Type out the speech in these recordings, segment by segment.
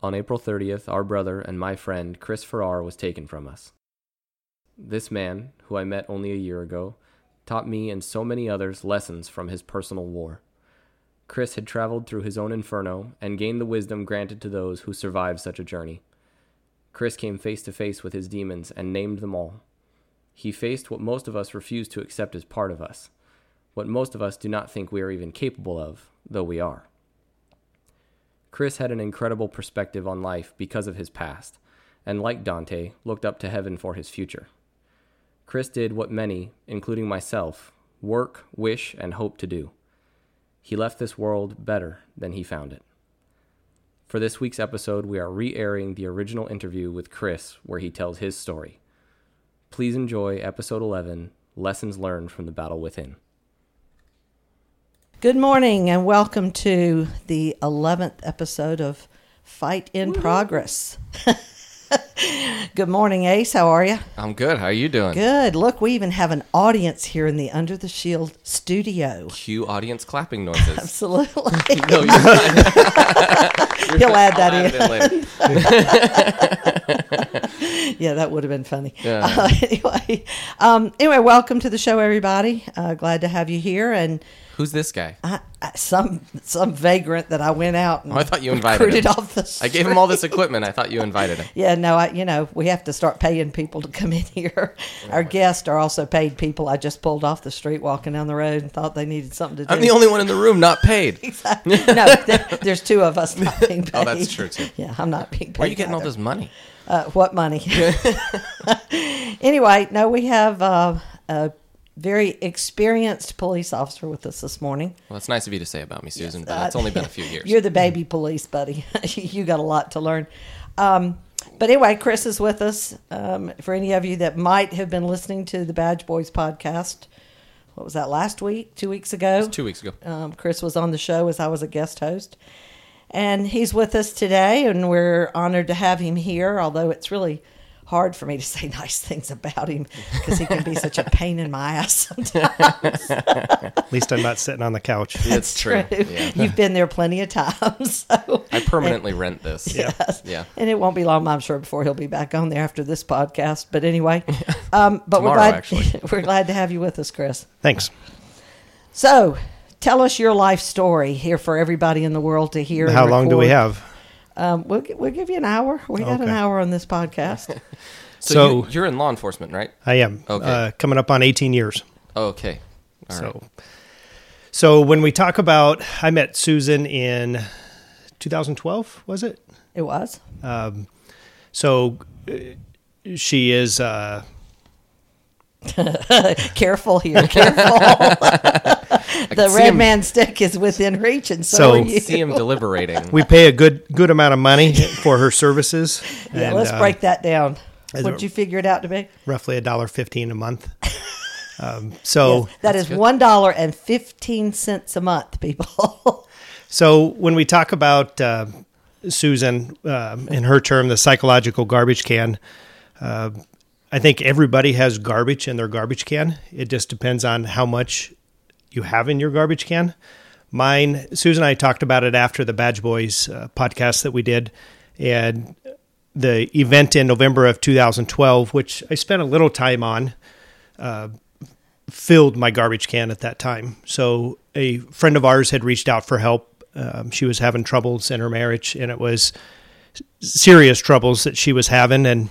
On April 30th, our brother and my friend Chris Farrar was taken from us. This man, who I met only a year ago, taught me and so many others lessons from his personal war. Chris had traveled through his own inferno and gained the wisdom granted to those who survive such a journey. Chris came face to face with his demons and named them all. He faced what most of us refuse to accept as part of us, what most of us do not think we are even capable of, though we are. Chris had an incredible perspective on life because of his past, and like Dante, looked up to heaven for his future. Chris did what many, including myself, work, wish, and hope to do. He left this world better than he found it. For this week's episode, we are re airing the original interview with Chris where he tells his story. Please enjoy episode 11 Lessons Learned from the Battle Within. Good morning and welcome to the 11th episode of Fight in Progress. Good morning, Ace. How are you? I'm good. How are you doing? Good. Look, we even have an audience here in the Under the Shield studio. Cue audience clapping noises. Absolutely. no, you're He'll add that in. yeah, that would have been funny. Yeah. Uh, anyway, um, anyway, welcome to the show, everybody. Uh, glad to have you here. And Who's this guy? I, I, some some vagrant that I went out and Oh, I thought you invited recruited him. off the I gave him all this equipment. I thought you invited him. Yeah, no, I you know we have to start paying people to come in here. Our guests are also paid people. I just pulled off the street walking down the road and thought they needed something to do. I'm the only one in the room not paid. no, there, there's two of us not being paid. Oh, that's true, too. Yeah, I'm not being paid. Where are you getting all this money? Uh, what money? anyway, no, we have uh, a very experienced police officer with us this morning. Well, it's nice of you to say about me, Susan, but Uh, it's only been a few years. You're the baby police, buddy. you got a lot to learn. Um, but anyway, Chris is with us. Um, for any of you that might have been listening to the Badge Boys podcast, what was that last week? Two weeks ago? Two weeks ago. Um, Chris was on the show as I was a guest host. And he's with us today, and we're honored to have him here, although it's really hard for me to say nice things about him because he can be such a pain in my ass sometimes. At least I'm not sitting on the couch. It's true. Yeah. You've been there plenty of times. So. I permanently rent this. Yes. Yeah. And it won't be long, I'm sure, before he'll be back on there after this podcast. But anyway, um, but we're glad we're glad to have you with us, Chris. Thanks. So, tell us your life story here for everybody in the world to hear. and How long do we have? Um, we'll we'll give you an hour. We got an Okay. hour on this podcast. So, So- you, you're in law enforcement, right? I am. Okay. Uh, coming up on 18 years. Okay. All right. so, so when we talk about, I met Susan in 2012. Was it? it was. So uh, she is. Uh, Careful here, careful. the red him- man stick is within reach, and so, So- are you. See him deliberating. we pay a good good amount of money for her services. yeah, and, let's uh, break that down. as What a- did you figure it out to be? roughly a dollar fifteen a month. Um, so Yes, that is one dollar and fifteen cents a month, people. So when we talk about uh, Susan, um, in her term, the psychological garbage can, uh, I think everybody has garbage in their garbage can. It just depends on how much you have in your garbage can. Mine, Susan and I talked about it after the Badge Boys uh, podcast that we did, and the event in November of 2012, which I spent a little time on filled my garbage can at that time. So a friend of ours had reached out for help. Um, she was having troubles in her marriage, and it was serious troubles that she was having, and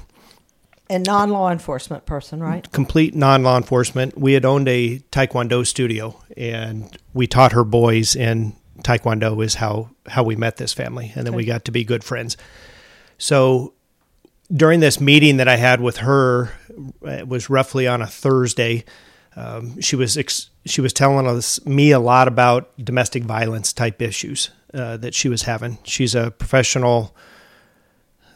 and non law enforcement person, right? complete non law enforcement. We had owned a Taekwondo studio, and we taught her boys, and Taekwondo is how how we met this family, and then we got to be good friends. So during this meeting that I had with her, it was roughly on a Thursday. Um, she was ex- she was telling us me a lot about domestic violence type issues uh, that she was having. She's a professional.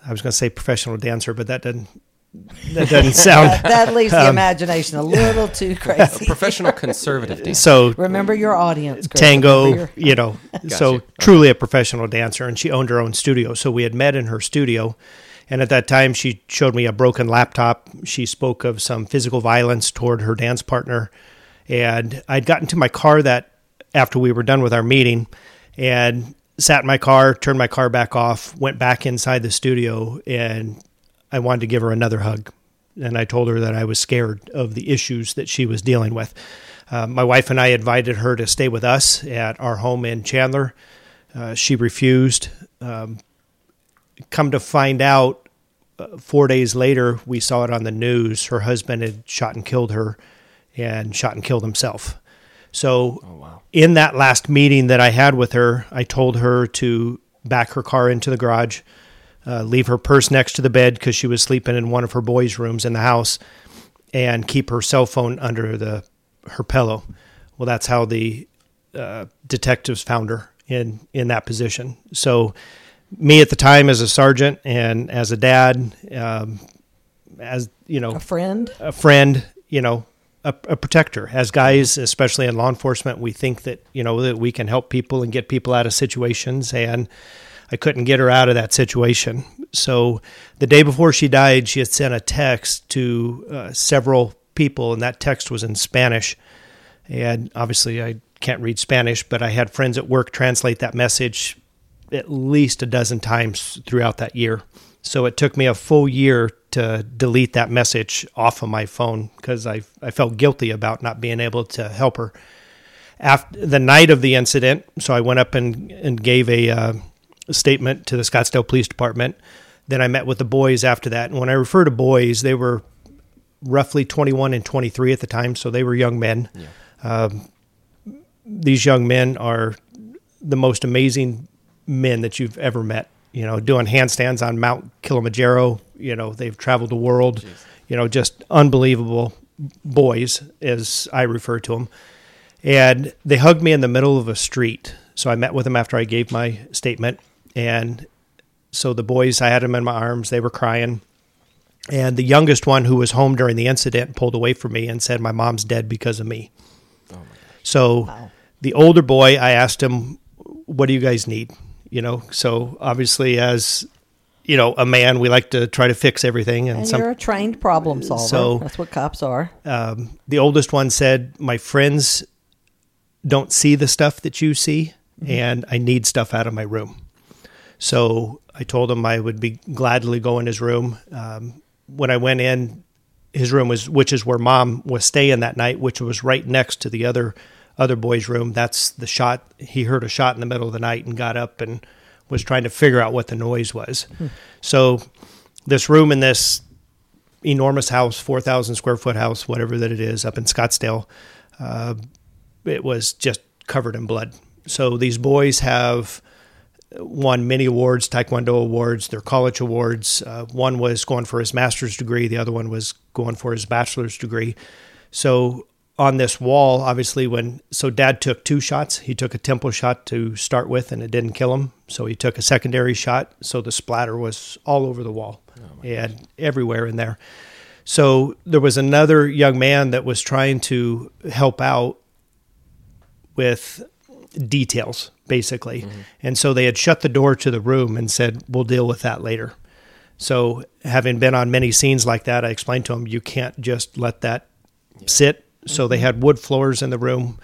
I was going to say professional dancer, but that doesn't that doesn't sound That, that leaves Um, the imagination a little too crazy. Professional conservative dancer. so Remember your audience. Chris. tango, your- you know. so Gotcha. truly a professional dancer, and she owned her own studio. So we had met in her studio, and at that time she showed me a broken laptop. She spoke of some physical violence toward her dance partner, and I'd gotten to my car that after we were done with our meeting, and sat in my car, turned my car back off, went back inside the studio, and I wanted to give her another hug. And I told her that I was scared of the issues that she was dealing with. Uh, my wife and I invited her to stay with us at our home in Chandler. Uh, she refused. Um, come to find out, uh, four days later, we saw it on the news. Her husband had shot and killed her and shot and killed himself. So, Oh wow. in that last meeting that I had with her, I told her to back her car into the garage, uh, leave her purse next to the bed because she was sleeping in one of her boys' rooms in the house, and keep her cell phone under the her pillow. Well, that's how the uh, detectives found her in in that position. So, me at the time as a sergeant and as a dad, um, as you know, A friend. a friend, you know, a, a protector. As guys, especially in law enforcement, we think that you know that we can help people and get people out of situations, and I couldn't get her out of that situation. So the day before she died, she had sent a text to uh, several people, and that text was in Spanish. And obviously, I can't read Spanish, but I had friends at work translate that message at least a dozen times throughout that year. So it took me a full year to delete that message off of my phone because I I felt guilty about not being able to help her. After the night of the incident, so I went up and and gave a uh, statement to the Scottsdale Police Department. Then I met with the boys after that, and when I refer to boys, they were roughly 21 and 23 at the time, so they were young men. Um, these young men are the most amazing men that you've ever met. You know, doing handstands on Mount Kilimanjaro. You know, they've traveled the world. You know, just unbelievable boys, as I refer to them. And they hugged me in the middle of a street. So I met with them after I gave my statement. And so the boys, I had them in my arms. They were crying. And the youngest one, who was home during the incident, pulled away from me and said, My mom's dead because of me. So the older boy, I asked him, What do you guys need? You know, so obviously, as you know, a man, we like to try to fix everything. And, And some, you're a trained problem solver. So- That's what cops are. um, the oldest one said, My friends don't see the stuff that you see, and I need stuff out of my room. So I told him I would be gladly go in his room. Um, when I went in, his room was, which is where mom was staying that night, which was right next to the other other boy's room. That's the shot. He heard a shot in the middle of the night and got up and was trying to figure out what the noise was. So this room in this enormous house, 4,000 square foot house, whatever that it is, up in Scottsdale. Uh, it was just covered in blood. So these boys have won many awards, Taekwondo awards, their college awards. Uh, one was going for his master's degree, the other one was going for his bachelor's degree. So on this wall, obviously, when so dad took two shots, he took a temple shot to start with, and it didn't kill him. So he took a secondary shot. So the splatter was all over the wall and everywhere in there. So there was another young man that was trying to help out with details, basically. And so they had shut the door to the room and said, We'll deal with that later. So, having been on many scenes like that, I explained to them, You can't just let that sit. So, they had wood floors in the room.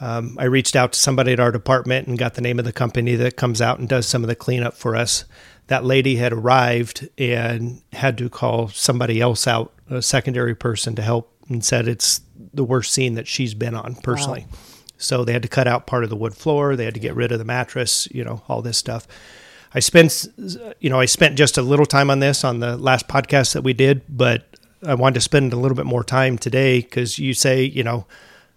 Um, I reached out to somebody at our department and got the name of the company that comes out and does some of the cleanup for us. That lady had arrived and had to call somebody else out, a secondary person, to help, and said it's the worst scene that she's been on personally. So they had to cut out part of the wood floor. They had to get rid of the mattress, you know, all this stuff. I spent, you know, I spent just a little time on this on the last podcast that we did, but I wanted to spend a little bit more time today because you say, you know,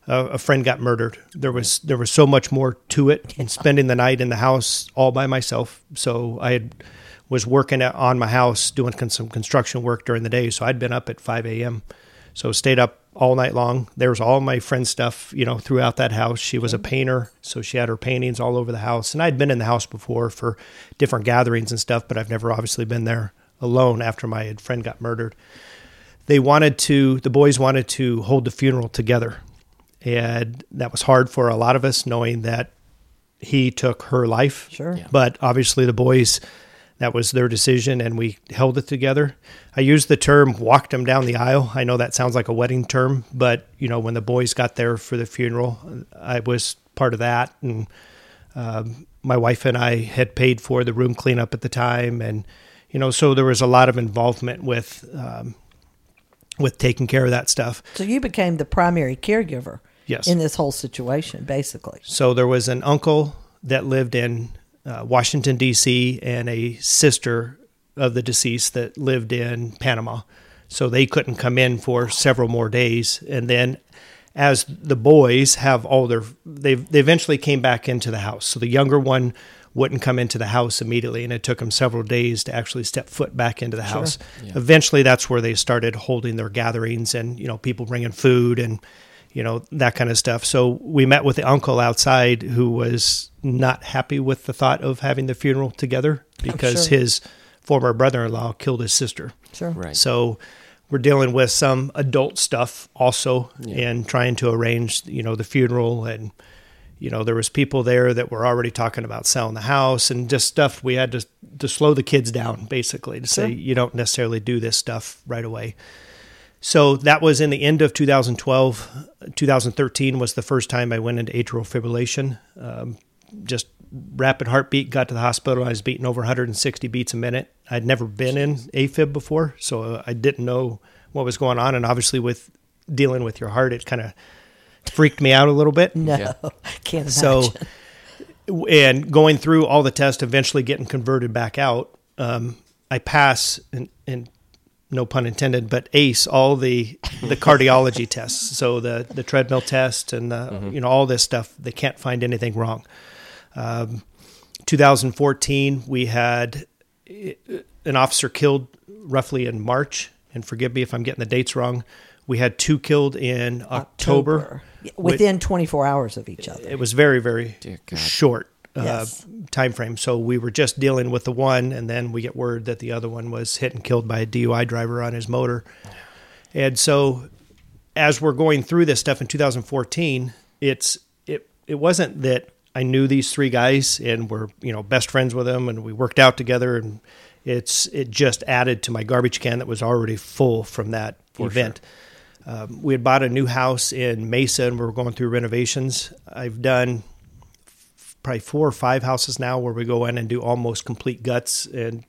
a, a friend got murdered. There was there was so much more to it, and spending the night in the house all by myself. So I had, was working at, on my house doing con- some construction work during the day. So I'd been up at five a.m. So stayed up all night long. There was all my friend's stuff, you know, throughout that house. She was a mm-hmm. painter, so she had her paintings all over the house. And I'd been in the house before for different gatherings and stuff, but I've never obviously been there alone after my friend got murdered. They wanted to, the boys wanted to hold the funeral together. And that was hard for a lot of us, knowing that he took her life. Sure. Yeah. But obviously, the boys, that was their decision, and we held it together. I used the term walked him down the aisle. I know that sounds like a wedding term, but you know, when the boys got there for the funeral, I was part of that. And um, my wife and I had paid for the room cleanup at the time, and you know, so there was a lot of involvement with um, with taking care of that stuff. So you became the primary caregiver Yes. in this whole situation, basically. So there was an uncle that lived in uh, Washington D.C. and a sister of the deceased that lived in Panama. So they couldn't come in for several more days, and then as the boys have all their they they eventually came back into the house. So the younger one wouldn't come into the house immediately, and it took them several days to actually step foot back into the house. Eventually, that's where they started holding their gatherings, and you know people bringing food and you know that kind of stuff. So we met with the uncle outside who was not happy with the thought of having the funeral together because sure. his former brother-in-law killed his sister. Sure. Right. So we're dealing with some adult stuff also Yeah. and trying to arrange, you know, the funeral and you know, there was people there that were already talking about selling the house and just stuff we had to to slow the kids down basically to say you don't necessarily do this stuff right away. So that was in the end of 2012. 2013 was the first time I went into atrial fibrillation. Um, just rapid heartbeat, got to the hospital. I was beating over 160 beats a minute. I'd never been in AFib before, so uh, I didn't know what was going on. And obviously, with dealing with your heart, it kind of freaked me out a little bit. No, Yeah. can't imagine. So, and going through all the tests, eventually getting converted back out, um, I pass, and, and no pun intended, but ace all the the cardiology tests. So the the treadmill test and the, you know all this stuff. They can't find anything wrong. Um, 2014, we had uh, an officer killed roughly in March. And forgive me if I'm getting the dates wrong. We had two killed in October. Yeah, within 24 hours of each other. It was very, very short uh, Yes. time frame. So we were just dealing with the one, and then we get word that the other one was hit and killed by a DUI driver on his motor. And so, as we're going through this stuff in 2014, it's it it wasn't that I knew these three guys and were you know best friends with them, and we worked out together, and it's it just added to my garbage can that was already full from that event. Um, we had bought a new house in Mesa, and we were going through renovations. I've done probably four or five houses now where we go in and do almost complete guts and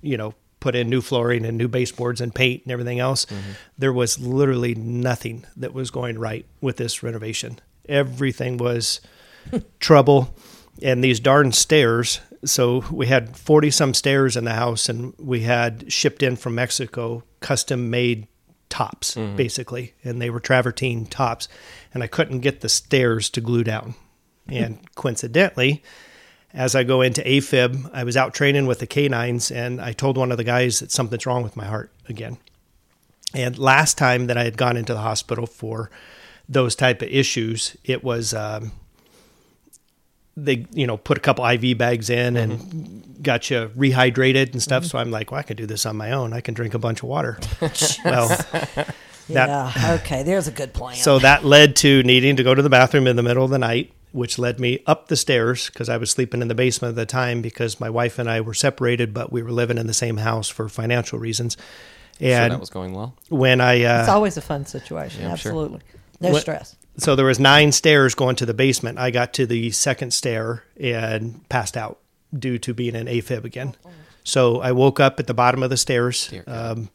you know put in new flooring and new baseboards and paint and everything else. Mm-hmm. There was literally nothing that was going right with this renovation. Everything was trouble and these darn stairs. So we had 40 some stairs in the house and we had shipped in from mexico custom made tops mm-hmm. basically. And they were travertine tops and i couldn't get the stairs to glue down and coincidentally, as I go into AFib, I was out training with the canines and I told one of the guys that something's wrong with my heart again. And last time that I had gone into the hospital for those type of issues, it was um, they you know put a couple IV bags in and got you rehydrated and stuff. So I'm like, well, I can do this on my own. I can drink a bunch of water. well, that- yeah. Okay. There's a good plan. so that led to needing to go to the bathroom in the middle of the night, which led me up the stairs because I was sleeping in the basement at the time because my wife and I were separated, but we were living in the same house for financial reasons. So And that was going well. when I it's uh, always a fun situation. Yeah, I'm sure. Absolutely. No What- stress. so there was nine stairs going to the basement. I got to the second stair and passed out due to being in AFib again. So I woke up at the bottom of the stairs. Dear God. Um,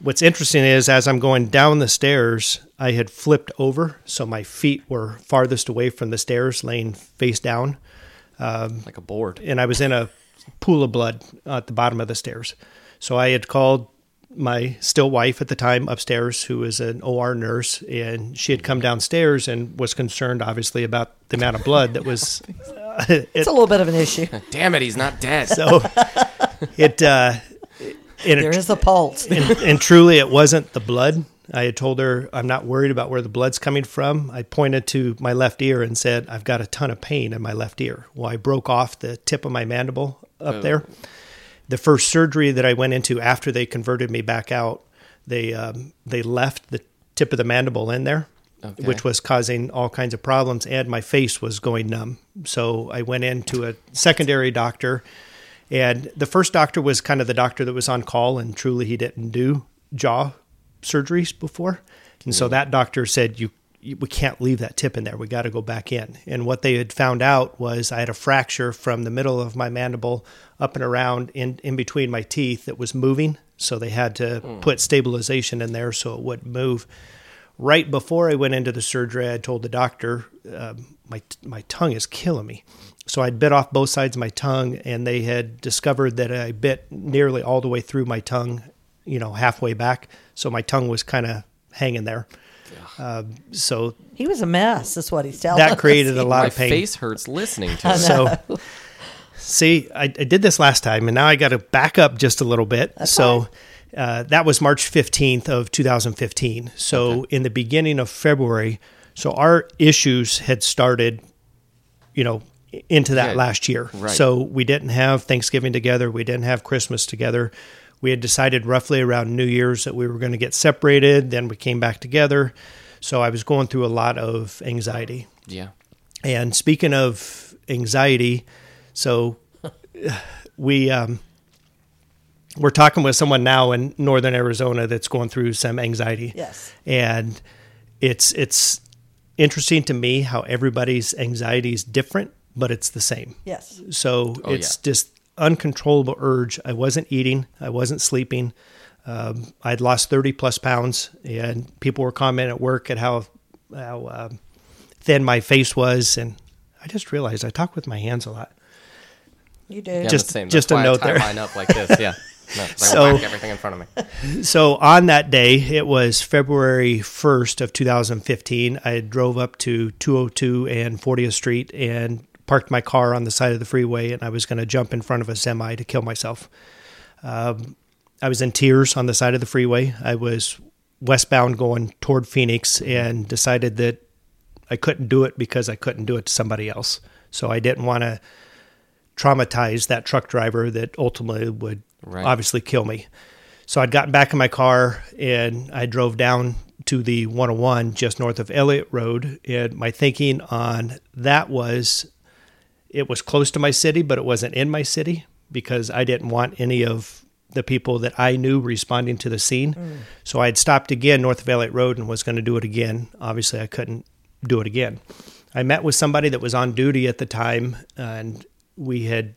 what's interesting is as I'm going down the stairs, I had flipped over, so my feet were farthest away from the stairs, laying face down, Like a board. and I was in a pool of blood at the bottom of the stairs. So I had called my still wife at the time upstairs, who is an OR nurse, and she had come downstairs and was concerned, obviously, about the amount of blood that was. It's a little bit of an issue. Damn it, he's not dead. So it, uh, and, There it, is a pulse. and, and truly, it wasn't the blood. I had told her I'm not worried about where the blood's coming from. I pointed to my left ear and said I've got a ton of pain in my left ear. Well, I broke off the tip of my mandible up Oh. there. The first surgery that I went into after they converted me back out, they um, they left the tip of the mandible in there, Okay. which was causing all kinds of problems, and my face was going numb. So I went into a secondary doctor, and the first doctor was kind of the doctor that was on call, and truly he didn't do jaw surgeries before, and so mm. that doctor said you we can't leave that tip in there. We got to go back in. And what they had found out was I had a fracture from the middle of my mandible up and around in, in between my teeth that was moving. So they had to mm. put stabilization in there so it wouldn't move. Right before I went into the surgery, I told the doctor, um, my, my tongue is killing me. So I'd bit off both sides of my tongue, and they had discovered that I bit nearly all the way through my tongue, you know, halfway back. So my tongue was kind of hanging there. Um, so He was a mess. That's what he's telling that us. created a lot My of pain. face hurts listening to it. So, see, I, I did this last time, and now I got to back up just a little bit. so, uh, that was March 15th of 2015. So, in the beginning of February, so our issues had started, you know, into that Yeah, last year. right. So, we didn't have Thanksgiving together, we didn't have Christmas together. We had decided roughly around New Year's that we were going to get separated. Then we came back together. So I was going through a lot of anxiety. Yeah. And speaking of anxiety, so we um, we're talking with someone now in northern Arizona that's going through some anxiety. Yes. And it's it's interesting to me how everybody's anxiety is different, but it's the same. Yes. So Oh, it's yeah. just uncontrollable urge. I wasn't eating. I wasn't sleeping. Um, I'd lost 30 plus pounds, and people were commenting at work at how how um, thin my face was, and I just realized I talk with my hands a lot. You do. Yeah, Just- same. just That's a note there. Mine up like this. Yeah. No, So- everything in front of me. So on that day, it was February 1st of 2015. I drove up to 202 and 40th Street and parked my car on the side of the freeway, and I was going to jump in front of a semi to kill myself. Um, I was in tears on the side of the freeway. I was westbound going toward Phoenix and decided that I couldn't do it because I couldn't do it to somebody else. So I didn't want to traumatize that truck driver that ultimately would Right. obviously kill me. So I'd gotten back in my car and I drove down to the 101 just north of Elliott Road. And my thinking on that was it was close to my city, but it wasn't in my city because I didn't want any of the people that I knew responding to the scene. Mm. So I had stopped again north of Elliott Road and was going to do it again. Obviously, I couldn't do it again. I met with somebody that was on duty at the time, and we had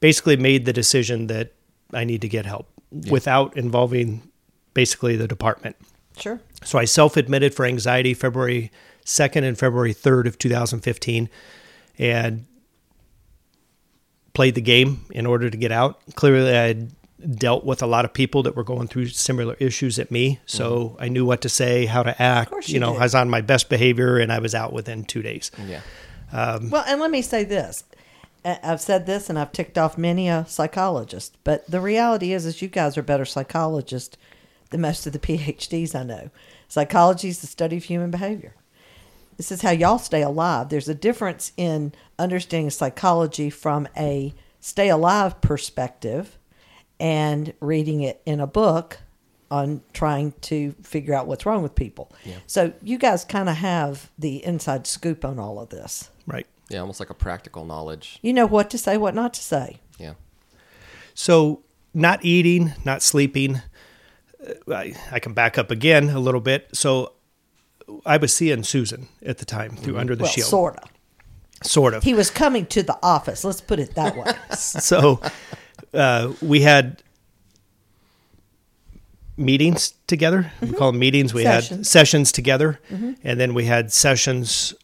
basically made the decision that I need to get help without involving basically the department. Sure. So I self admitted for anxiety February 2nd and February 3rd of 2015 and played the game in order to get out. Clearly, I had dealt with a lot of people that were going through similar issues at me. So mm-hmm. I knew what to say, how to act. course You, you know, did. I was on my best behavior and I was out within two days. Yeah. Well, and let me say this. I've said this and I've ticked off many a psychologist, but the reality is is you guys are better psychologists than most of the PhDs I know. Psychology is the study of human behavior. This is how y'all stay alive. There's a difference in understanding psychology from a stay alive perspective and reading it in a book on trying to figure out what's wrong with people. Yeah. So you guys kind of have the inside scoop on all of this. Right. Yeah. Almost like a practical knowledge. You know what to say, what not to say. Yeah. So, not eating, not sleeping. uh, I, I can back up again a little bit. So, I was seeing Susan at the time through Under the well, Shield. sort of. Sort of. He was coming to the office. Let's put it that way. so uh, we had meetings together. We call them meetings. We had Sessions. sessions together, and then we had sessions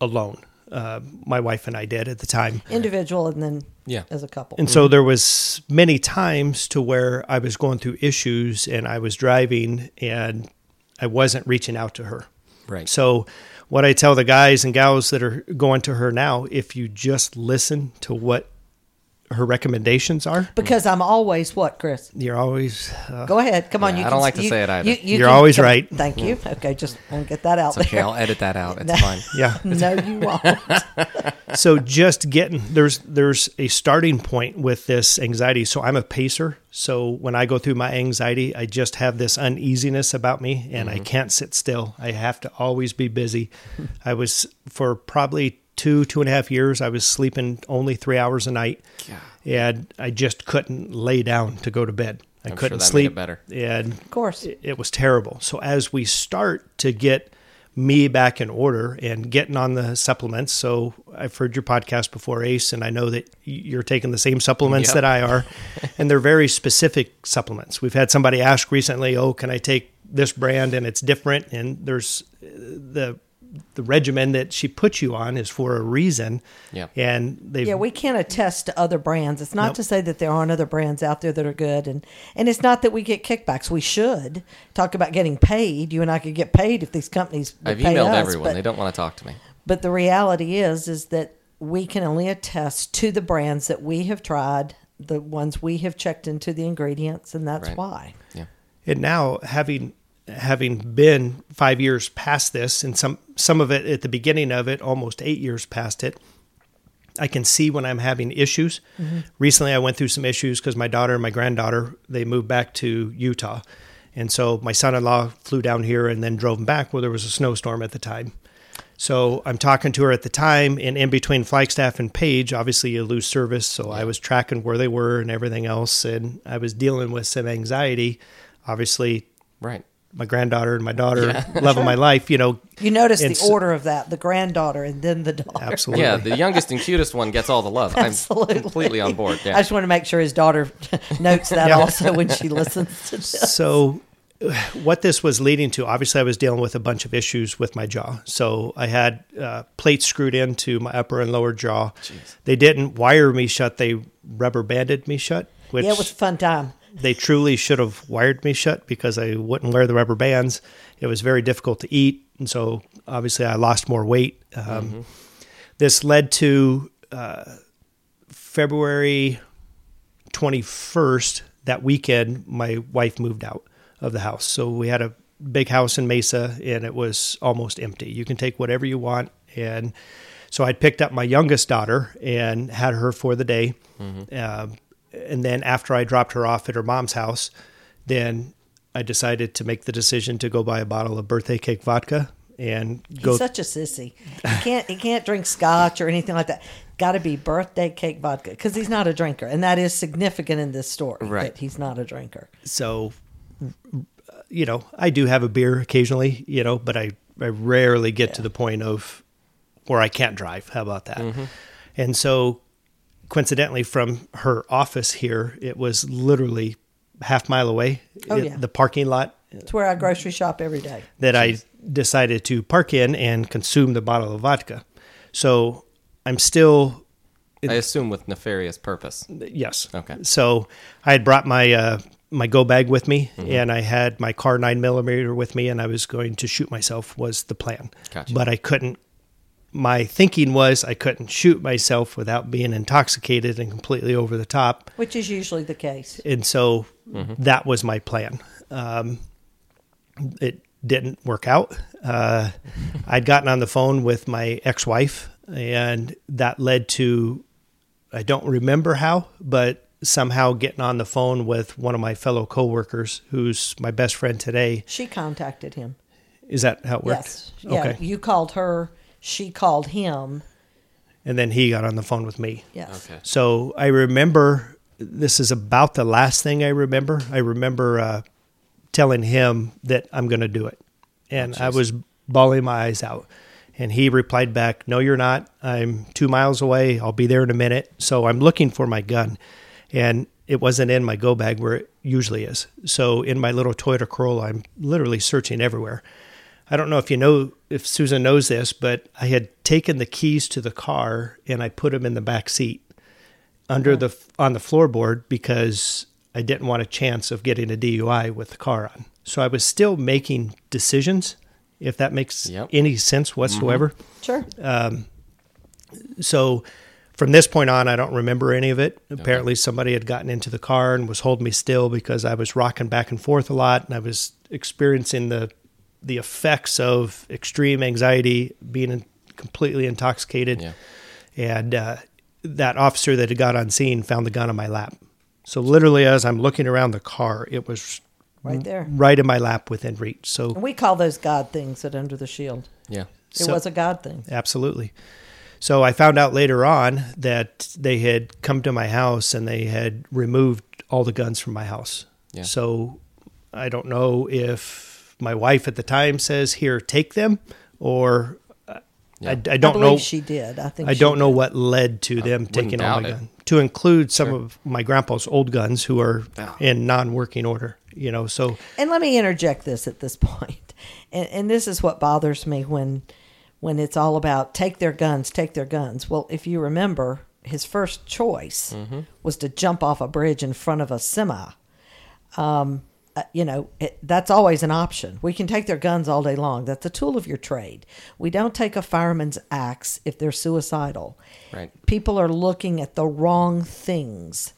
alone. Uh, my wife and I did at the time. Individual and then Yeah. as a couple. And so there was many times to where I was going through issues and I was driving and I wasn't reaching out to her. Right. So what I tell the guys and gals that are going to her now, if you just listen to what her recommendations are, because I'm always what, Chris? you're always uh, Go ahead. Come on. Yeah, You I don't like to you- say it either. You, you You're can- always come- right. Thank you. Okay, just want to get that out It's okay. there. I'll edit that out. It's fine. yeah. no, you won't. so just getting there's there's a starting point with this anxiety so i'm a pacer so when i go through my anxiety i just have this uneasiness about me and i can't sit still i have to always be busy i was for probably two two and a half years i was sleeping only three hours a night Yeah. and i just couldn't lay down to go to bed i I'm couldn't that made sleep it better. and Of course. it, it was terrible. So as we start to get me back in order and getting on the supplements. So I've heard your podcast before, Ace, and I know that you're taking the same supplements Yep. that I are, and they're very specific supplements. We've had somebody ask recently, "Oh, can I take this brand?" and it's different, and there's uh, the the regimen that she puts you on is for a reason. Yeah. and they Yeah, we can't attest to other brands. It's not Nope. to say that there aren't other brands out there that are good, and and it's not that we get kickbacks. We should talk about getting paid. You and I could get paid if these companies. I've pay emailed us, everyone. but- they don't want to talk to me. But the reality is, is that we can only attest to the brands that we have tried, the ones we have checked into the ingredients, and that's Right. why. Yeah. And now having having been five years past this, and some some of it at the beginning of it, almost eight years past it, I can see when I'm having issues. Mm-hmm. Recently, I went through some issues because my daughter and my granddaughter they moved back to Utah, and so my son-in-law flew down here and then drove them back. Well, there was a snowstorm at the time. So I'm talking to her at the time, and in between Flagstaff and Page, obviously you lose service. So I was tracking where they were and everything else, and I was dealing with some anxiety. Obviously, Right. My granddaughter and my daughter, Yeah. love of my life, you know, You notice And the so- order of that: the granddaughter and then the daughter. absolutely. Yeah, the youngest and cutest one gets all the love. Absolutely. I'm completely on board. I just want to make sure his daughter notes that Yeah. also when she listens to this. So, what this was leading to, obviously, I was dealing with a bunch of issues with my jaw. So, I had uh, plates screwed into my upper and lower jaw. They didn't wire me shut; they rubber banded me shut, which Yeah, it was a fun time. They truly should have wired me shut because I wouldn't wear the rubber bands. It was very difficult to eat, and so obviously I lost more weight. Um, This led to uh, February twenty first. That weekend, my wife moved out of the house, so we had a big house in Mesa, and it was almost empty. You can take whatever you want, and so I picked up my youngest daughter and had her for the day. Um, and then after I dropped her off at her mom's house, then I decided to make the decision to go buy a bottle of birthday cake vodka and He's go. such a sissy. He can't he can't drink scotch or anything like that. Got to be birthday cake vodka because he's not a drinker, and that is significant in this story. Right. that he's not a drinker. so, you know, I do have a beer occasionally, you know, but I, I rarely get to the point of where I can't drive. How about that? Mm-hmm. And so, coincidentally, from her office here, it was literally half mile away. Oh, It- yeah. The parking lot It's where I grocery shop every day. that I decided to park in and consume the bottle of vodka. So I'm still I assume with nefarious purpose. yes. Okay. So I had brought my uh, my go bag with me, and I had my car nine millimeter with me, and I was going to shoot myself. Was the plan, Gotcha. but I couldn't. My thinking was I couldn't shoot myself without being intoxicated and completely over the top. which is usually the case. and so that was my plan. Um, it didn't work out. Uh, I'd gotten on the phone with my ex-wife, and that led to I don't remember how, but somehow getting on the phone with one of my fellow coworkers, who's my best friend today. She contacted him. Is that how it worked? Yes. Yeah. Okay. You called her. She called him. And then he got on the phone with me. Yes. Okay. So I remember this is about the last thing I remember. I remember uh, telling him that I'm going to do it. And I was bawling my eyes out. And he replied back, No, you're not. I'm two miles away. I'll be there in a minute. So I'm looking for my gun. And it wasn't in my go bag where it usually is. So in my little Toyota Corolla, I'm literally searching everywhere. I don't know if you know if Susan knows this, but I had taken the keys to the car and I put them in the back seat under the on the floorboard because I didn't want a chance of getting a DUI with the car on. So I was still making decisions, if that makes Yep. any sense mm-hmm. whatsoever. Sure. Um, so from this point on, I don't remember any of it. Apparently, somebody had gotten into the car and was holding me still because I was rocking back and forth a lot, and I was experiencing the the effects of extreme anxiety, being in- completely intoxicated, Yeah. and uh, that officer that had got on scene found the gun on my lap. So literally, as I'm looking around the car, it was Right there. right in my lap within reach. So And we call those God things that Under the Shield. Yeah. It So- was a God thing. Absolutely. So I found out later on that they had come to my house and they had removed all the guns from my house. Yeah. So I don't know if my wife at the time says, "Here, take them," or uh, Yeah. I, I I don't believe know. she did. I think I don't know what led to them wouldn't taking all my doubt it. guns. To include some of my grandpa's old guns who are Oh. in non-working order. You know, so And let me interject this at this. And, and this is what bothers me when when it's all about take their guns, take their guns. Well, if you remember, his first choice Mm-hmm. was to jump off a bridge in front of a semi. Um, uh, you know, it, that's always an option. We can take their guns all day long. That's a tool of your trade. We don't take a fireman's axe if they're suicidal. Right. People are looking at the wrong things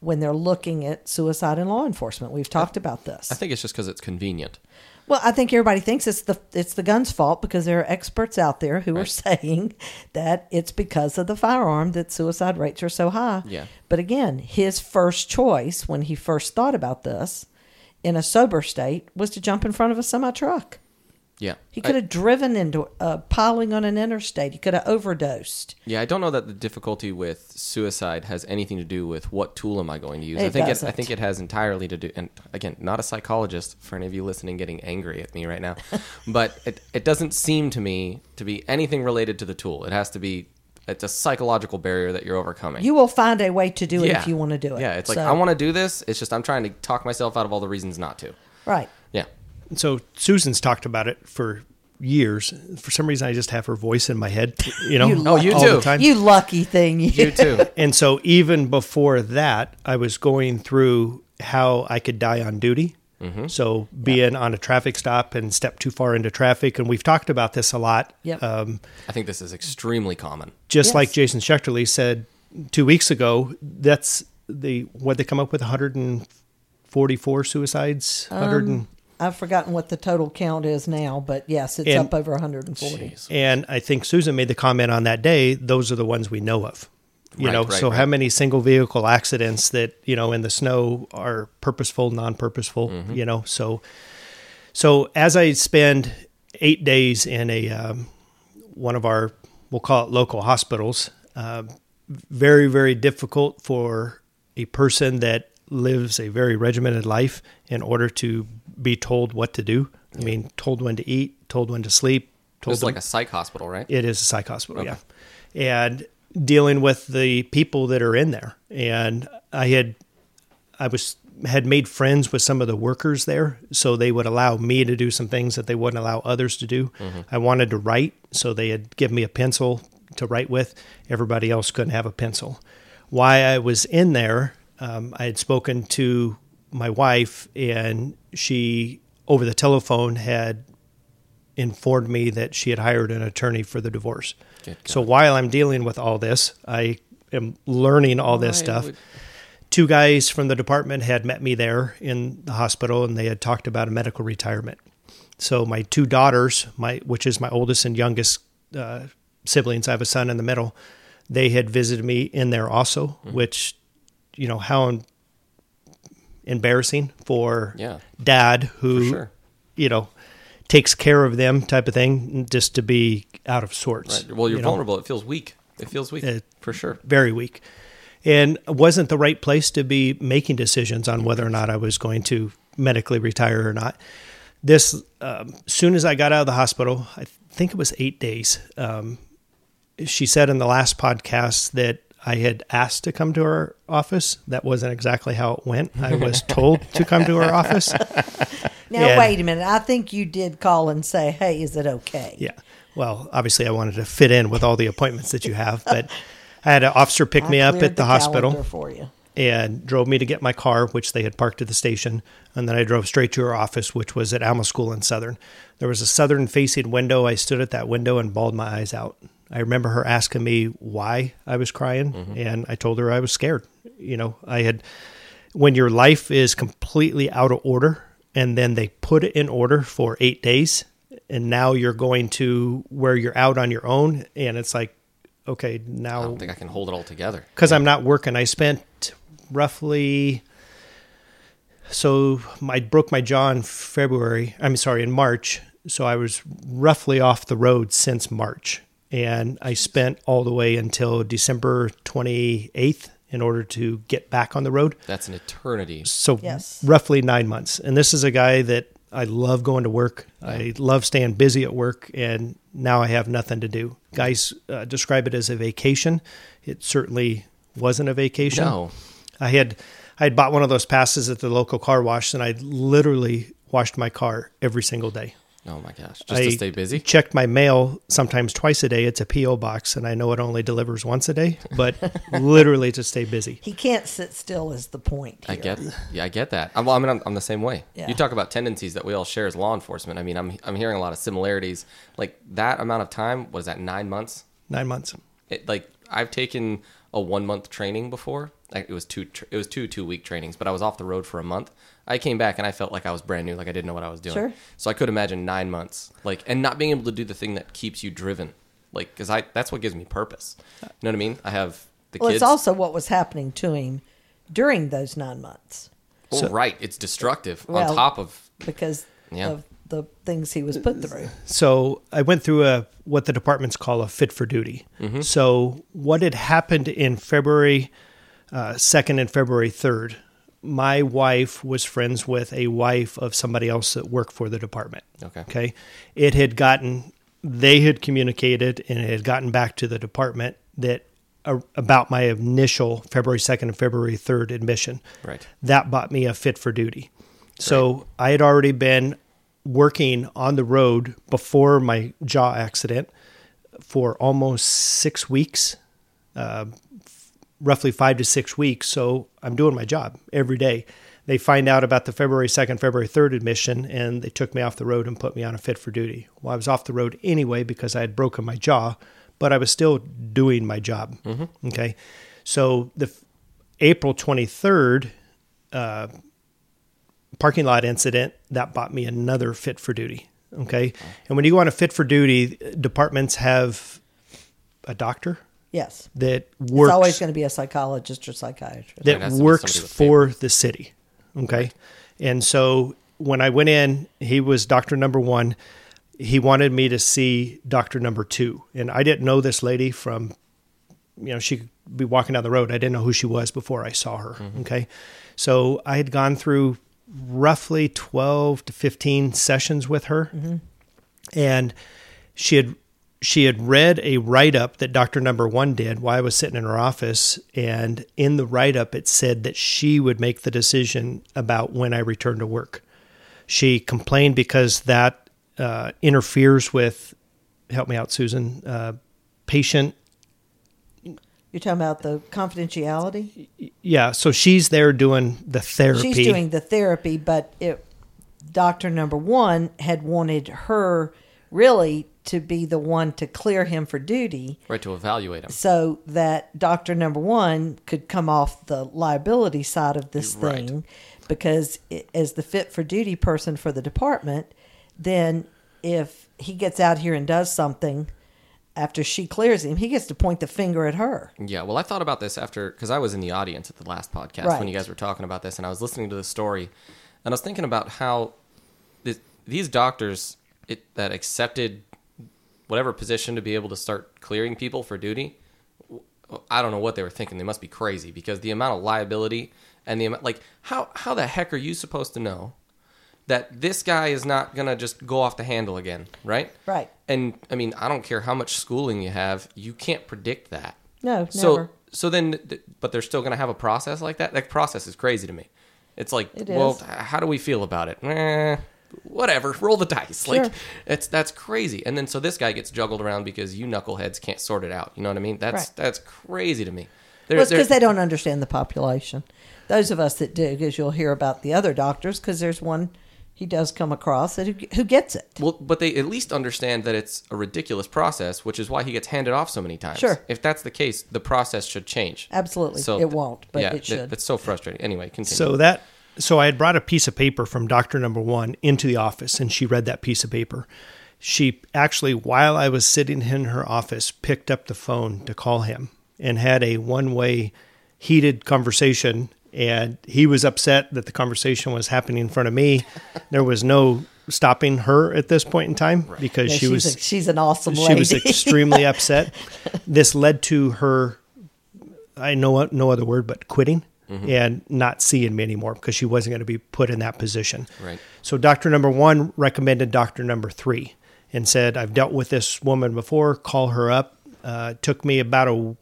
when they're looking at suicide in law enforcement. We've talked about this. I think it's just because it's convenient. Well, I think everybody thinks it's the it's the gun's fault because there are experts out there who are saying that it's because of the firearm that suicide rates are so high. Yeah. But again, his first choice when he first thought about this in a sober state was to jump in front of a semi truck. Yeah. He could have driven into uh, piling on an interstate. He could have overdosed. Yeah, I don't know that the difficulty with suicide has anything to do with what tool am I going to use. It I think it, I think it has entirely to do. And again, not a psychologist for any of you listening, getting angry at me right now, but it it doesn't seem to me to be anything related to the tool. It has to be. It's a psychological barrier that you're overcoming. You will find a way to do it if you want to do it. Yeah, it's like So- I want to do this. It's just I'm trying to talk myself out of all the reasons not to. Right. Yeah. so Susan's talked about it for years. For some reason, I just have her voice in my head. You know, You Oh, you all too. the time. You lucky thing. You too. And so even before that, I was going through how I could die on duty. Mm-hmm. So being on a traffic stop and step too far into traffic, and we've talked about this a lot. Yep. Um, I think this is extremely common. just Yes. like Jason Schechterly said two weeks ago, that's the what they come up with 144 suicides. 100 and, I've forgotten what the total count is now, but yes, it's And- up over 140. Jeez. and I think Susan made the comment on that day. Those are the ones we know of. You Right, know, right, so how many single vehicle accidents that you know in the snow are purposeful, non-purposeful? Mm-hmm. You know, so so as I spend eight days in a um, one of our we'll call it local hospitals, uh, very very difficult for a person that lives a very regimented life in order to be told what to do. I mean, told when to eat, told when to sleep, told It's like a psych hospital, right? it is a psych hospital, Okay. yeah. And dealing with the people that are in there. And I had I was had made friends with some of the workers there, so they would allow me to do some things that they wouldn't allow others to do. I wanted to write, so they had given me a pencil to write with. Everybody else couldn't have a pencil. Why I was in there, um, I had spoken to my wife, and she over the telephone had informed me that she had hired an attorney for the divorce. Good So while I'm dealing with all this, I am learning all this Why stuff. would- Two guys from the department had met me there in the hospital and they had talked about a medical retirement. So my two daughters, my which is my oldest and youngest uh, siblings, I have a son in the middle. They had visited me in there also, Mm-hmm. which you know how em- embarrassing for Yeah. dad who For sure. you know takes care of them type of thing just to be out of sorts. Right. Well, you're you know? vulnerable. It feels weak. It feels weak It- for sure. very weak and wasn't the right place to be making decisions on whether or not I was going to medically retire or not. This, um, soon as I got out of the hospital, I think it was eight days. Um, she said in the last podcast that I had asked to come to her office. That wasn't exactly how it went. I was told to come to her office. Now, Yeah. wait a minute. I think you did call and say, hey, is it okay? Yeah. Well, obviously, I wanted to fit in with all the appointments that you have, but I had an officer pick I me up at the, hospital. for you. and drove me to get my car, which they had parked at the station. And then I drove straight to her office, which was at Alma School in Southern. There was a southern facing window. I stood at that window and bawled my eyes out. I remember her asking me why I was crying, mm-hmm. and I told her I was scared. You know, I had, when your life is completely out of order, and then they put it in order for eight days, and now you're going to where you're out on your own, and it's like, okay, now I don't think I can hold it all together. because I'm not working. I spent roughly so I broke my jaw in February. I'm sorry, in March. So I was roughly off the road since March, and I spent all the way until December 28th in order to get back on the road. That's an eternity. So Yes. roughly nine months. And this is a guy that I love going to work. I love staying busy at work, and now I have nothing to do. Guys uh, describe it as a vacation. It certainly wasn't a vacation. No. I had I had bought one of those passes at the local car wash, and I literally washed my car every single day. Oh my gosh. Just I to stay busy. Check my mail sometimes twice a day. It's a PO box, and I know it only delivers once a day, but literally to stay busy. He can't sit still is the point. I get, yeah, I get that. I'm, well, I mean, I'm, I'm the same way. Yeah. You talk about tendencies that we all share as law enforcement. I mean, I'm, I'm hearing a lot of similarities. Like that amount of time, was that nine months? Nine months. It, like I've taken a one month training before. Like it was two, tr- it was two two week trainings, but I was off the road for a month. I came back and I felt like I was brand new, like I didn't know what I was doing. Sure. So I could imagine nine months, like, and not being able to do the thing that keeps you driven, like, because I that's what gives me purpose. You know what I mean? I have the kids. Well, kids. it's also what was happening to him during those nine months well, So- right. It's destructive Well- on top of because Yeah. of the things he was put through. So I went through a what the departments call a fit for duty. So what had happened in February uh, second and February third, my wife was friends with a wife of somebody else that worked for the department. Okay. Okay. It had gotten they had communicated and it had gotten back to the department that uh, about my initial February 2nd and February 3rd admission. Right. That bought me a fit for duty. So I had already been working on the road before my jaw accident for almost six weeks, uh, roughly five to six weeks. So I'm doing my job every day. They find out about the February 2nd, February 3rd admission, and they took me off the road and put me on a fit for duty. Well, I was off the road anyway because I had broken my jaw, but I was still doing my job. Mm-hmm. Okay. So the f- April 23rd, uh, parking lot incident that bought me another fit for duty. Okay. And when you go on a fit for duty, departments have a doctor Yes. that It's always going to be a psychologist or psychiatrist. It that has to be works for the city. Okay. And so when I went in, he was doctor number one. He wanted me to see doctor number two. And I didn't know this lady from, you know, she could be walking down the road. I didn't know who she was before I saw her. Okay. So I had gone through roughly 12 to 15 sessions with her. Mm-hmm. And she had she had read a write up that Dr. Number One did while I was sitting in her office. And in the write up, it said that she would make the decision about when I returned to work. She complained because that uh, interferes with, help me out, Susan, uh, patient. You're talking about the confidentiality? Yeah. So she's there doing the therapy. She's doing the therapy, but it, doctor number one had wanted her really to be the one to clear him for duty Right to evaluate him. so that doctor number one could come off the liability side of this Right. thing because as the fit for duty person for the department then if he gets out here and does something after she clears him he gets to point the finger at her Yeah, well, I thought about this after because I was in the audience at the last podcast Right. when you guys were talking about this, and I was listening to the story, and I was thinking about how these doctors it, that accepted whatever position to be able to start clearing people for duty. I don't know what they were thinking. They must be crazy because the amount of liability and the amount, like, how how the heck are you supposed to know that this guy is not gonna just go off the handle again, right? Right. And I mean, I don't care how much schooling you have, you can't predict that. No, So never. so then, but they're still going to have a process like that. That process is crazy to me. It's like, It well, how do we feel about it? Eh, whatever, roll the dice. Like Sure. it's that's crazy. And then so this guy gets juggled around because you knuckleheads can't sort it out. You know what I mean? That's Right. that's crazy to me. There- Well, because they don't understand the population. Those of us that do, because you'll hear about the other doctors, because there's one he does come across that who, who gets it. Well, but they at least understand that it's a ridiculous process, which is why he gets handed off so many times. Sure. If that's the case, the process should change. Absolutely. So it th- won't, but yeah, it th- should. that's so frustrating. Anyway, continue. So that so I had brought a piece of paper from doctor number one into the office, and she read that piece of paper. She actually, while I was sitting in her office, picked up the phone to call him and had a one-way heated conversation. And he was upset that the conversation was happening in front of me. There was no stopping her at this point in time because Yeah, she was a, she's an awesome she lady. was extremely upset. This led to her, I know no other word but quitting. And not seeing me anymore because she wasn't going to be put in that position. Right. So doctor number one recommended doctor number three and said, I've dealt with this woman before, call her up. Uh, it took me about a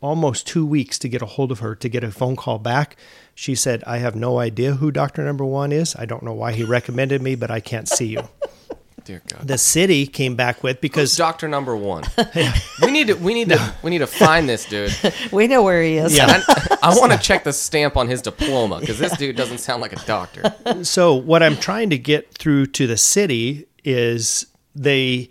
almost two weeks to get a hold of her to get a phone call back. She said, I have no idea who doctor number one is. I don't know why he recommended me, but I can't see you. Dear God. The city came back with because Doctor number one. we need to. We need to. We need to find this dude. We know where he is. Yeah. I, I want to check the stamp on his diploma because this dude doesn't sound like a doctor. so what I'm trying to get through to the city is they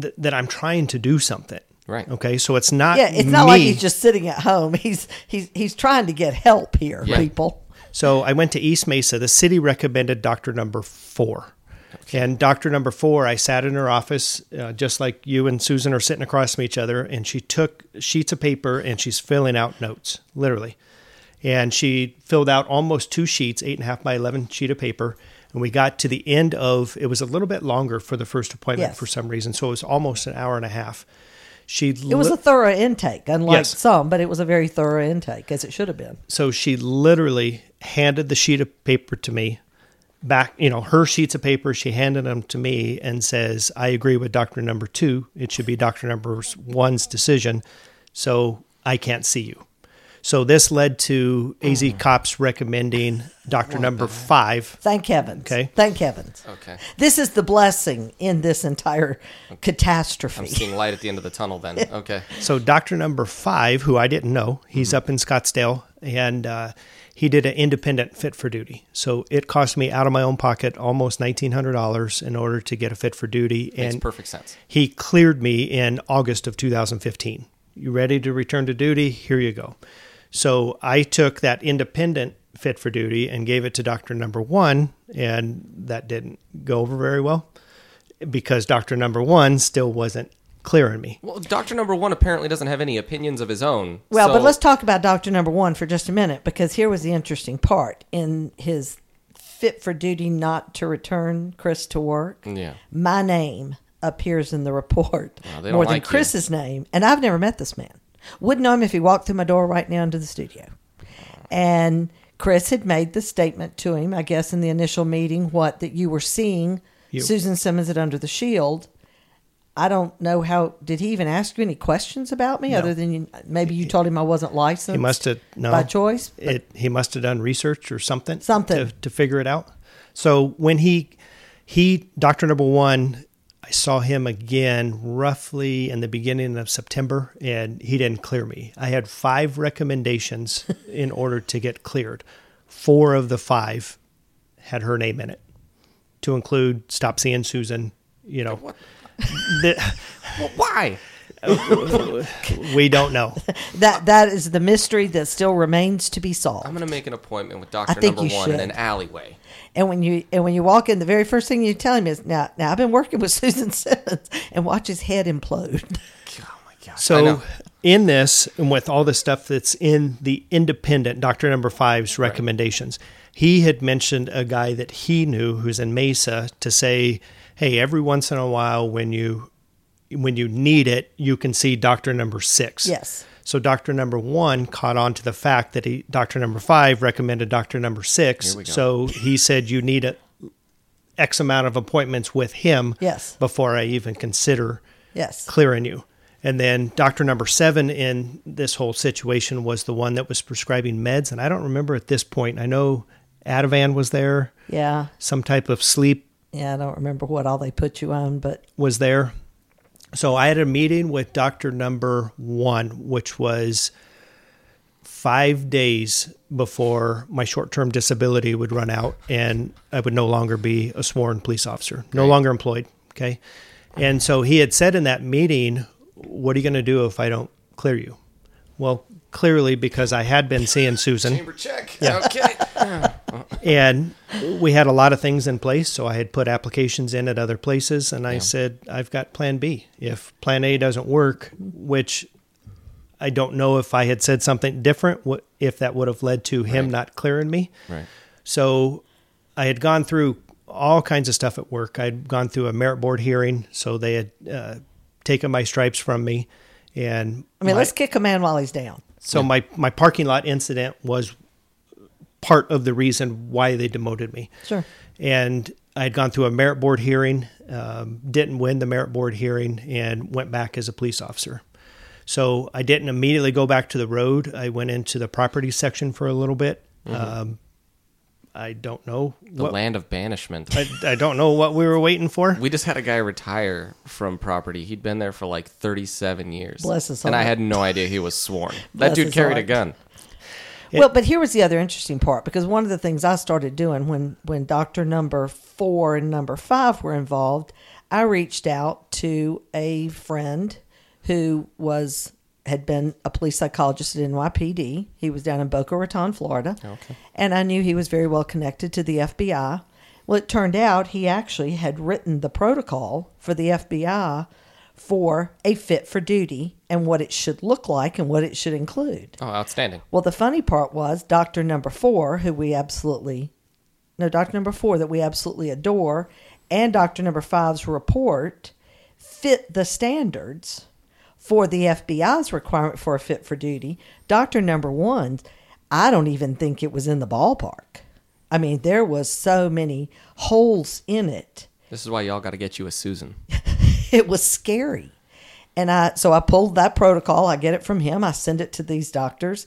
th- that I'm trying to do something. Right. Okay. So it's not. Yeah, it's not like he's just sitting at home. He's he's he's trying to get help here, Yeah. people. So I went to East Mesa. The city recommended doctor number four. And doctor number four, I sat in her office, uh, just like you and Susan are sitting across from each other, and she took sheets of paper and she's filling out notes, literally. And she filled out almost two sheets, eight and a half by 11 sheet of paper. And we got to the end of, it was a little bit longer for the first appointment Yes. for some reason. So it was almost an hour and a half. She It was a thorough intake, unlike Yes. some, but it was a very thorough intake, as it should have been. so she literally handed the sheet of paper to me back you know her sheets of paper she handed them to me and says i agree with doctor number two it should be doctor number one's decision so i can't see you so this led to az cops recommending doctor number five Thank heavens. Okay. Thank heavens. Okay. This is the blessing in this entire catastrophe. I'm seeing light at the end of the tunnel. Then. Okay. So doctor number five, who I didn't know, he's up in Scottsdale, and uh, he did an independent fit for duty. So it cost me out of my own pocket almost nineteen hundred dollars in order to get a fit for duty, Makes and perfect sense. he cleared me in August of 2015. You ready to return to duty? Here you go. So I took that independent fit for duty and gave it to doctor number one, and that didn't go over very well because doctor number one still wasn't clearing me. Well, Doctor number one apparently doesn't have any opinions of his own. Well, so- but let's talk about Doctor Number One for just a minute because here was the interesting part in his fit for duty not to return Chris to work. Yeah. My name appears in the report Well, more than like you. Chris's name, and I've never met this man. Wouldn't know him if he walked through my door right now into the studio. And Chris had made the statement to him, I guess, in the initial meeting, what that you were seeing You- Susan Simmons at Under the Shield. I don't know how. Did he even ask you any questions about me, No. other than you, maybe you told him I wasn't licensed? He must have no by choice. It he must have done research or something Something. to, to figure it out. So when he he doctor number one, I saw him again roughly in the beginning of September, and he didn't clear me. I had five recommendations in order to get cleared. Four of the five had her name in it, to include stop seeing Susan. You know, What? The, Well, why? we don't know. that that is the mystery that still remains to be solved. I'm gonna make an appointment with Doctor think number you one in should. an alleyway. And when you and when you walk in, the very first thing you tell him is, "Now, now I've been working with Susan Simmons," and watch his head implode. Oh my god. So in this, and with all the stuff that's in the independent Doctor Number Five's recommendations, he had mentioned a guy that he knew who's in Mesa to say, "Hey, every once in a while, when you when you need it, you can see Doctor Number Six. Yes. So Doctor Number One caught on to the fact that he Doctor Number Five recommended Doctor Number Six. Here we go. So he said you need a X amount of appointments with him Yes. before I even consider Yes. clearing you. And then doctor number seven in this whole situation was the one that was prescribing meds. And I don't remember at this point. I know Ativan was there, Yeah. some type of sleep Yeah. I don't remember what all they put you on, but was there. So I had a meeting with doctor number one, which was five days before my short term disability would run out and I would no longer be a sworn police officer, no Okay. longer employed. Okay. And so he had said in that meeting, What are you going to do if I don't clear you? Well, clearly because I had been seeing Susan chamber check. Okay. and we had a lot of things in place. So I had put applications in at other places, and I Yeah. said, I've got plan B. If plan A doesn't work, which I don't know if I had said something different, if that would have led to him Right. not clearing me. right. So I had gone through all kinds of stuff at work. I'd gone through a merit board hearing, so they had uh, taken my stripes from me. And I mean, my- let's kick a man while he's down. So my my parking lot incident was part of the reason why they demoted me. Sure. And I had gone through a merit board hearing, um, didn't win the merit board hearing, and went back as a police officer. So I didn't immediately go back to the road. I went into the property section for a little bit. Um, I don't know. The what- land of banishment. I, I don't know what we were waiting for. We just had a guy retire from property. He'd been there for like 37 years. Bless his And I had no idea he was sworn. Bless that dude his carried a heart. Gun. Well, but here was the other interesting part because one of the things I started doing when when Doctor Number Four and Number Five were involved, I reached out to a friend who was had been a police psychologist at NYPD. He was down in Boca Raton, Florida, Okay. and I knew he was very well connected to the FBI. Well, it turned out he actually had written the protocol for the FBI for a fit for duty and what it should look like and what it should include. Oh, outstanding. Well, the funny part was Doctor Number Four, who we absolutely, no, Doctor Number Four that we absolutely adore, and Doctor Number Five's report fit the standards for the FBI's requirement for a fit for duty. Doctor Number One, I don't even think it was in the ballpark. I mean, there was so many holes in it This is why y'all got to get you a Susan. it was scary. And I so I pulled that protocol, I get it from him, I send it to these doctors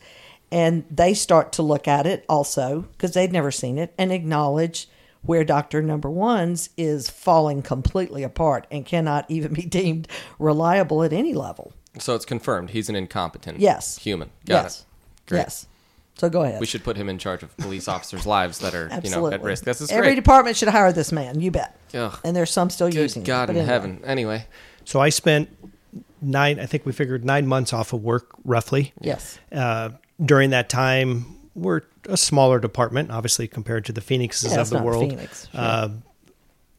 and they start to look at it also because they'd never seen it and acknowledge where doctor number one's is falling completely apart and cannot even be deemed reliable at any level. So it's confirmed he's an incompetent Yes. human. Got yes. it. Great. Yes. So go ahead. We should put him in charge of police officers' lives that are, you know, at risk. This is Every great. department should hire this man, you bet. Ugh. And there's some still Good using God it. in anyway. heaven. Anyway, So I spent nine, I think we figured nine months off of work roughly. Yes. Uh, during that time, we're a smaller department, obviously compared to the Phoenixes Yeah, of it's the not world. Phoenix, sure. Uh,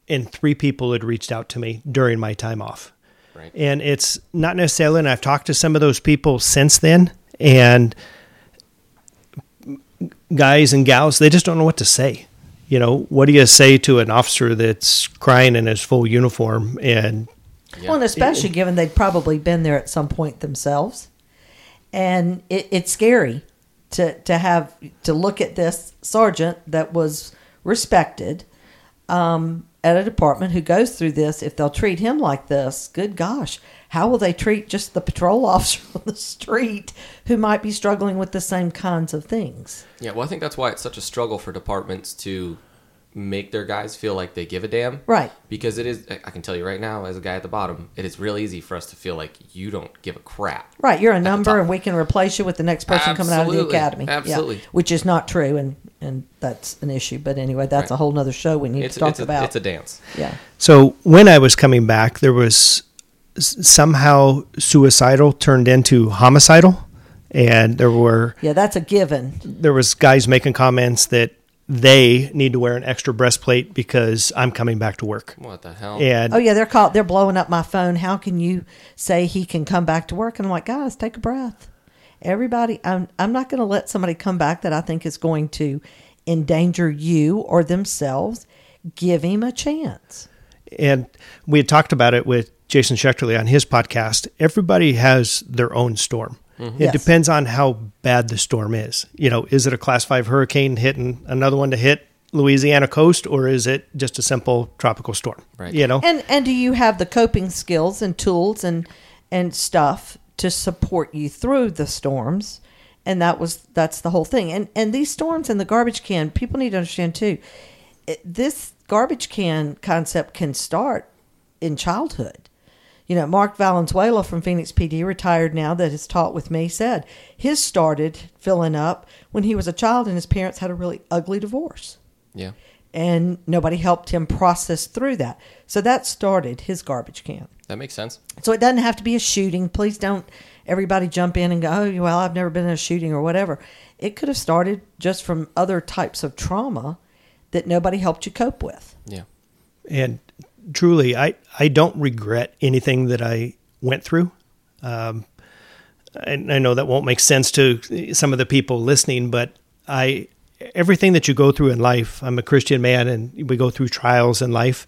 and three people had reached out to me during my time off. Right. And it's not necessarily, and I've talked to some of those people since then, and guys and gals, they just don't know what to say. You know, what do you say to an officer that's crying in his full uniform and Yeah. Well, and especially given they'd probably been there at some point themselves, and it, it's scary to to have to look at this sergeant that was respected um, at a department who goes through this. If they'll treat him like this, good gosh, how will they treat just the patrol officer on the street who might be struggling with the same kinds of things? yeah, well, I think that's why it's such a struggle for departments to make their guys feel like they give a damn. Right. Because it is, I can tell you right now, as a guy at the bottom, it is real easy for us to feel like you don't give a crap. Right, you're a number, and we can replace you with the next person coming out of the Absolutely. academy. Yeah, Absolutely. which is not true, and and that's an issue. But anyway, that's Right. a whole nother show we need It's, to talk it's, a, about. it's a dance. yeah, So when I was coming back, there was s- somehow suicidal turned into homicidal, and there were yeah, that's a given. there was guys making comments that they need to wear an extra breastplate because I'm coming back to work. What the hell? And Oh yeah, they're called. They're blowing up my phone. How can you say he can come back to work? And I'm like, guys, take a breath. Everybody, I'm I'm not going to let somebody come back that I think is going to endanger you or themselves. Give him a chance. and we had talked about it with Jason Schechterly on his podcast. Everybody has their own storm. Mm-hmm. It Yes. depends on how bad the storm is. You know, is it a class five hurricane hitting another one to hit Louisiana coast, or is it just a simple tropical storm? Right. You know, And and do you have the coping skills and tools and and stuff to support you through the storms? And that was that's the whole thing. And and these storms and the garbage can, people need to understand too. This garbage can concept can start in childhood. You know, Mark Valenzuela from Phoenix PD, retired now, that has taught with me, said his started filling up when he was a child and his parents had a really ugly divorce Yeah. and nobody helped him process through that. So that started his garbage can. That makes sense. So it doesn't have to be a shooting. Please don't everybody jump in and go, oh, well, I've never been in a shooting or whatever. It could have started just from other types of trauma that nobody helped you cope with. Yeah. and truly, I I don't regret anything that I went through. Um, I, I know that won't make sense to some of the people listening, but I everything that you go through in life. I'm a Christian man, and we go through trials in life,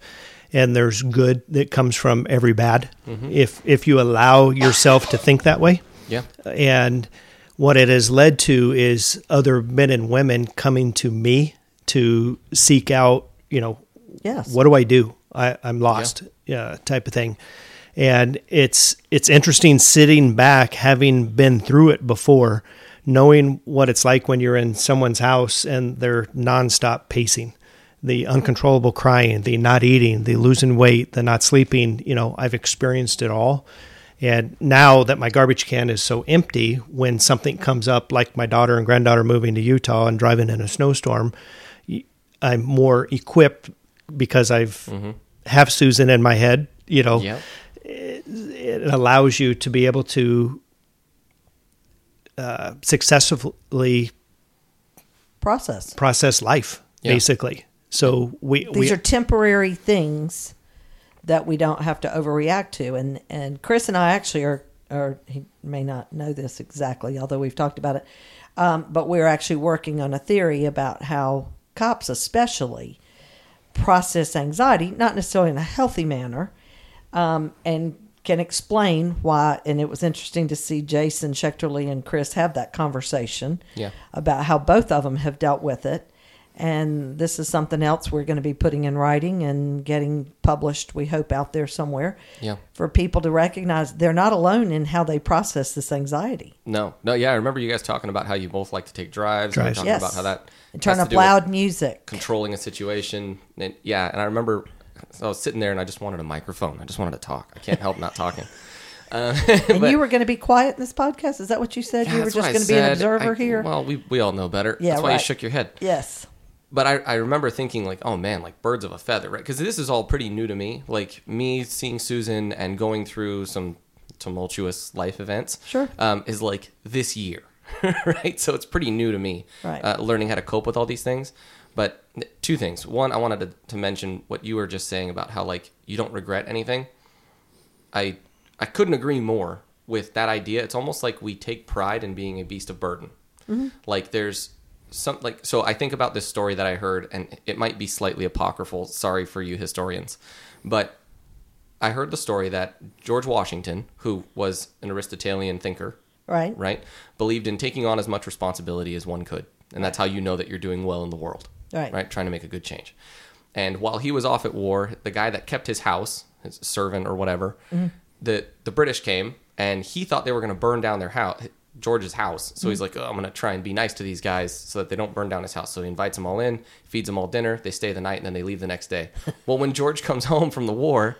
and there's good that comes from every bad. If if you allow yourself to think that way, Yeah. and what it has led to is other men and women coming to me to seek out, you know, Yes. what do I do? I, I'm lost, yeah. type of thing. And it's it's interesting sitting back, having been through it before, knowing what it's like when you're in someone's house and they're nonstop pacing, the uncontrollable crying, the not eating, the losing weight, the not sleeping. You know, I've experienced it all. And now that my garbage can is so empty, when something comes up, like my daughter and granddaughter moving to Utah and driving in a snowstorm, I'm more equipped because I've mm-hmm. Have Susan in my head. You know, Yeah. it allows you to be able to uh, successfully Process. process life, Yeah. basically. So we These we are temporary things that we don't have to overreact to. And and Chris and I actually are, or he may not know this exactly, although we've talked about it. Um, but we're actually working on a theory about how cops, especially, process anxiety, not necessarily in a healthy manner, um, and can explain why. And it was interesting to see Jason Schechterly and Chris have that conversation Yeah. about how both of them have dealt with it. And this is something else we're going to be putting in writing and getting published, we hope, out there somewhere Yeah. for people to recognize they're not alone in how they process this anxiety. No, no, yeah. I remember you guys talking about how you both like to take drives. and we Drives. talking Yes. about how that And turn has to up do with loud music. controlling a situation. And yeah, and I remember so I was sitting there and I just wanted a microphone. I just wanted to talk. I can't help not talking. Uh, And but- you were going to be quiet in this podcast? Is that what you said? Yeah, you were just going to be an observer I- here? Well, we we all know better. Yeah, that's why right. you shook your head. yes. But I, I remember thinking like, oh man, like birds of a feather, right? Because this is all pretty new to me. Like me seeing Susan and going through some tumultuous life events. Sure. Um, is like this year, right? So it's pretty new to me. Right. Uh, learning how to cope with all these things. But two things. One, I wanted to, to mention what you were just saying about how like you don't regret anything. I I couldn't agree more with that idea. It's almost like we take pride in being a beast of burden. Like there's some like so I think about this story that I heard and it might be slightly apocryphal. Sorry for you historians. But I heard the story that George Washington, who was an Aristotelian thinker, Right. right, believed in taking on as much responsibility as one could. And that's how you know that you're doing well in the world. Right. Right? Trying to make a good change. And while he was off at war, the guy that kept his house, his servant or whatever, mm-hmm. the the British came and he thought they were going to burn down their house, George's house. So he's mm. like, oh, I'm going to try and be nice to these guys so that they don't burn down his house. So he invites them all in, feeds them all dinner, they stay the night, and then they leave the next day. well, when George comes home from the war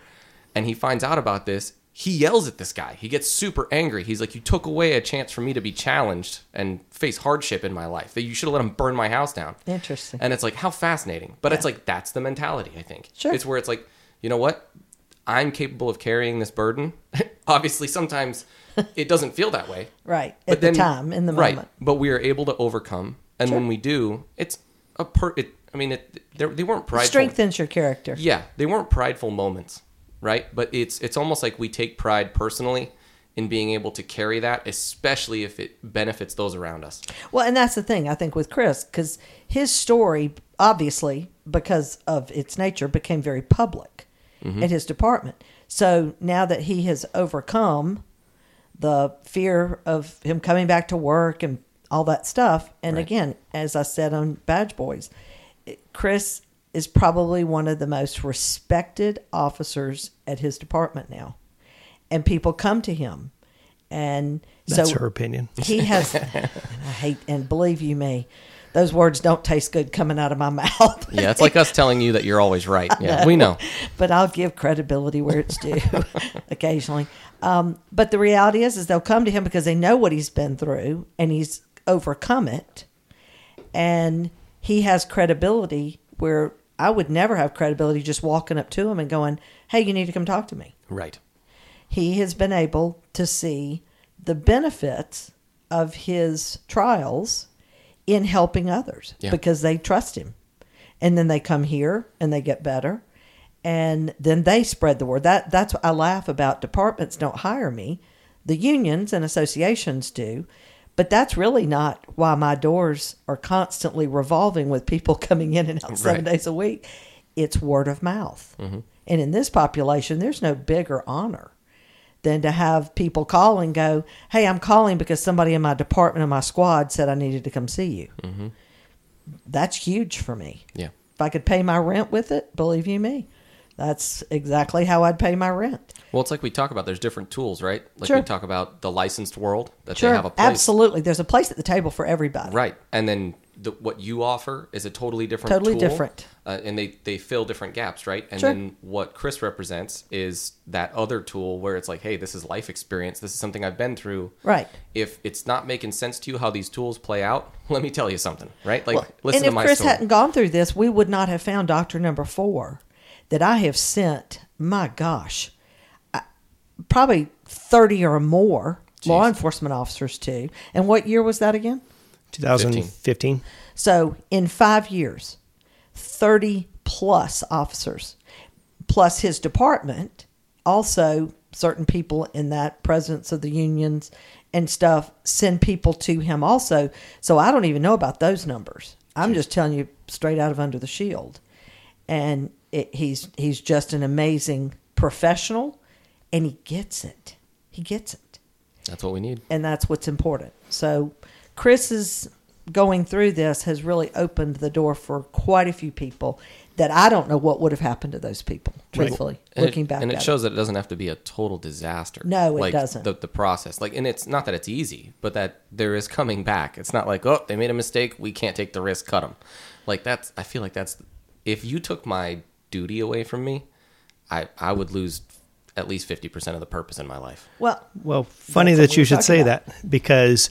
and he finds out about this, he yells at this guy. He gets super angry. He's like, "You took away a chance for me to be challenged and face hardship in my life. That you should have let him burn my house down." Interesting. And it's like, how fascinating. But it's like that's the mentality. I think. Sure. It's where it's like, you know what? I'm capable of carrying this burden. Obviously, sometimes it doesn't feel that way. Right. But At the then- time, in the moment. right. moment. But we are able to overcome, and when we do, it's a per. It, I mean, it, they're- they weren't prideful. Strengthens your character. Yeah, they weren't prideful moments, right? But it's it's almost like we take pride personally in being able to carry that, especially if it benefits those around us. Well, and that's the thing I think with Chris, because his story, obviously, because of its nature, became very public Mm-hmm. at his department. So now that he has overcome the fear of him coming back to work and all that stuff, and Right. again, as I said on Badge Boys, Chris is probably one of the most respected officers at his department now, and people come to him, and that's so her opinion. he has and i hate and believe you me those words don't taste good coming out of my mouth Yeah, it's like us telling you that you're always right. Yeah, we know. but i'll give credibility where it's due occasionally um, but the reality is is they'll come to him because they know what he's been through and he's overcome it and he has credibility where i would never have credibility just walking up to him and going hey you need to come talk to me Right. he has been able to see the benefits of his trials in helping others Yeah. because they trust him. And then they come here and they get better. And then they spread the word. That that's what I laugh about departments don't hire me. The unions and associations do. But that's really not why my doors are constantly revolving with people coming in and out seven days a week. It's word of mouth. Mm-hmm. And in this population, there's no bigger honor than to have people call and go, "Hey, I'm calling because somebody in my department in my squad said I needed to come see you." Mm-hmm. That's huge for me. Yeah. If I could pay my rent with it, believe you me, that's exactly how I'd pay my rent. Well, it's like we talk about. There's different tools, right? Like Sure. we talk about the licensed world that Sure, they have a place, absolutely. There's a place at the table for everybody. right? And then the, what you offer is a totally different, Totally tool, different. uh, and they they fill different gaps, right? And Sure. then what Chris represents is that other tool where it's like, hey, this is life experience. This is something I've been through. Right. If it's not making sense to you how these tools play out, let me tell you something, right? Like Well, listen and to if my Chris story. hadn't gone through this, we would not have found Doctor Number Four, that I have sent. My gosh, I- probably thirty or more law enforcement officers to. And what year was that again? 2015. So in five years, thirty plus officers, plus his department, also certain people in that presidents of the unions and stuff send people to him also. So I don't even know about those numbers. I'm just telling you straight out of under the shield. And it, he's he's just an amazing professional, and he gets it. He gets it That's what we need. and that's what's important. So, Chris's going through this has really opened the door for quite a few people that I don't know what would have happened to those people. Truthfully, And looking it, back, and it at shows that it doesn't have to be a total disaster. No, it like doesn't. The, the process, like, and it's not that it's easy, but that there is coming back. It's not like, oh, they made a mistake, we can't take the risk, cut them. Like that's, I feel like that's, if you took my duty away from me, I I would lose at least fifty percent of the purpose in my life. Well, Well, funny that you should say about. that because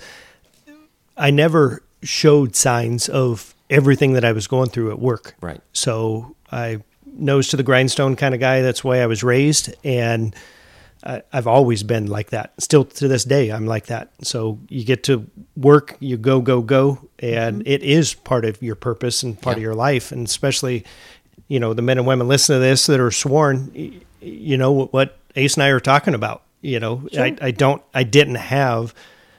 I never showed signs of everything that I was going through at work. Right. So I nose to the grindstone kind of guy. That's the way I was raised, and I, I've always been like that. Still to this day, I'm like that. So you get to work, you go, go, go, and mm-hmm. it is part of your purpose and part of your life, and especially, you know, the men and women listen to this that are sworn. You know what Ace and I are talking about. You know, I, I don't, I didn't have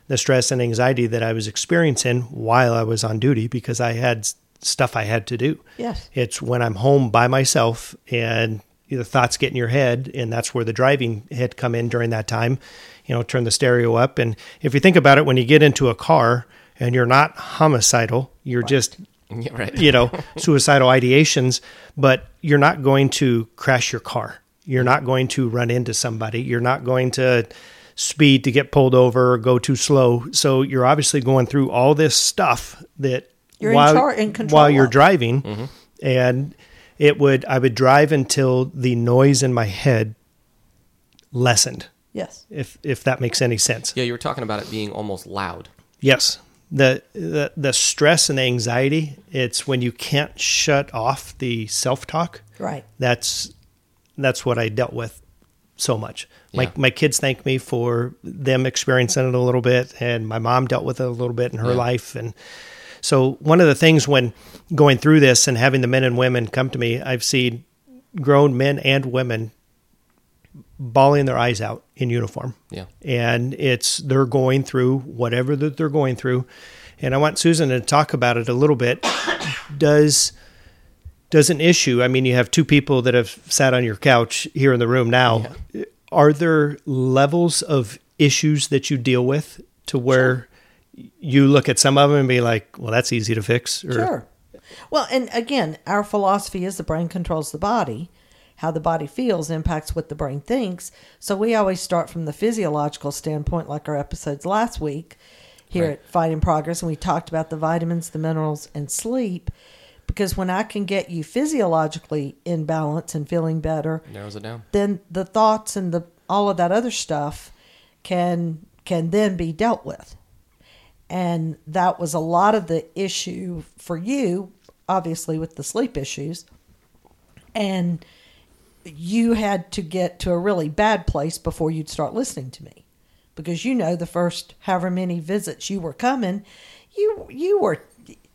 the stress and anxiety that I was experiencing while I was on duty because I had stuff I had to do. Yes. It's when I'm home by myself and the thoughts get in your head, and that's where the driving had come in during that time. You know, turn the stereo up. And if you think about it, when you get into a car and you're not homicidal, you're just, Yeah, right. you know, suicidal ideations, but you're not going to crash your car. You're mm. not going to run into somebody. You're not going to speed to get pulled over or go too slow. So you're obviously going through all this stuff that You're in while, char- in control while you're of. driving, mm-hmm. and it would I would drive until the noise in my head lessened. yes, If if that makes any sense. Yeah, you were talking about it being almost loud. Yes. The, the the stress and anxiety, it's when you can't shut off the self-talk. right. That's that's what I dealt with so much. My Yeah. my kids thank me for them experiencing it a little bit and my mom dealt with it a little bit in her Yeah. life and so one of the things when going through this and having the men and women come to me, I've seen grown men and women bawling their eyes out in uniform Yeah. and it's they're going through whatever that they're going through and i want susan to talk about it a little bit does does an issue i mean you have two people that have sat on your couch here in the room now are there levels of issues that you deal with to where you look at some of them and be like well that's easy to fix or Sure. Well, and again, our philosophy is the brain controls the body. How the body feels impacts what the brain thinks. So we always start from the physiological standpoint, like our episodes last week here Right. at Fight in Progress. And we talked about the vitamins, the minerals, and sleep. Because when I can get you physiologically in balance and feeling better, Narrows it down. then the thoughts and the all of that other stuff can can then be dealt with. And that was a lot of the issue for you obviously with the sleep issues. And you had to get to a really bad place before you'd start listening to me. Because you know the first however many visits you were coming you you were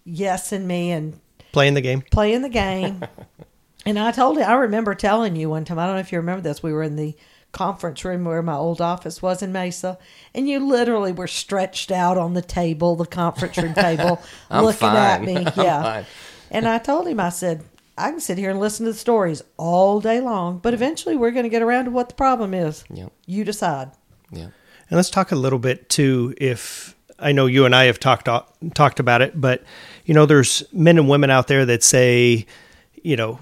yesing me and playing the game playing the game. and I told you, I remember telling you one time, I don't know if you remember this, we were in the conference room where my old office was in Mesa, and you literally were stretched out on the table, the conference room table, I'm looking at fine. me. I'm Yeah. fine. And I told him, I said, I can sit here and listen to the stories all day long, but eventually we're going to get around to what the problem is. Yep. You decide. Yeah. And let's talk a little bit too. If I know you and I have talked talked about it, but you know, there's men and women out there that say, you know,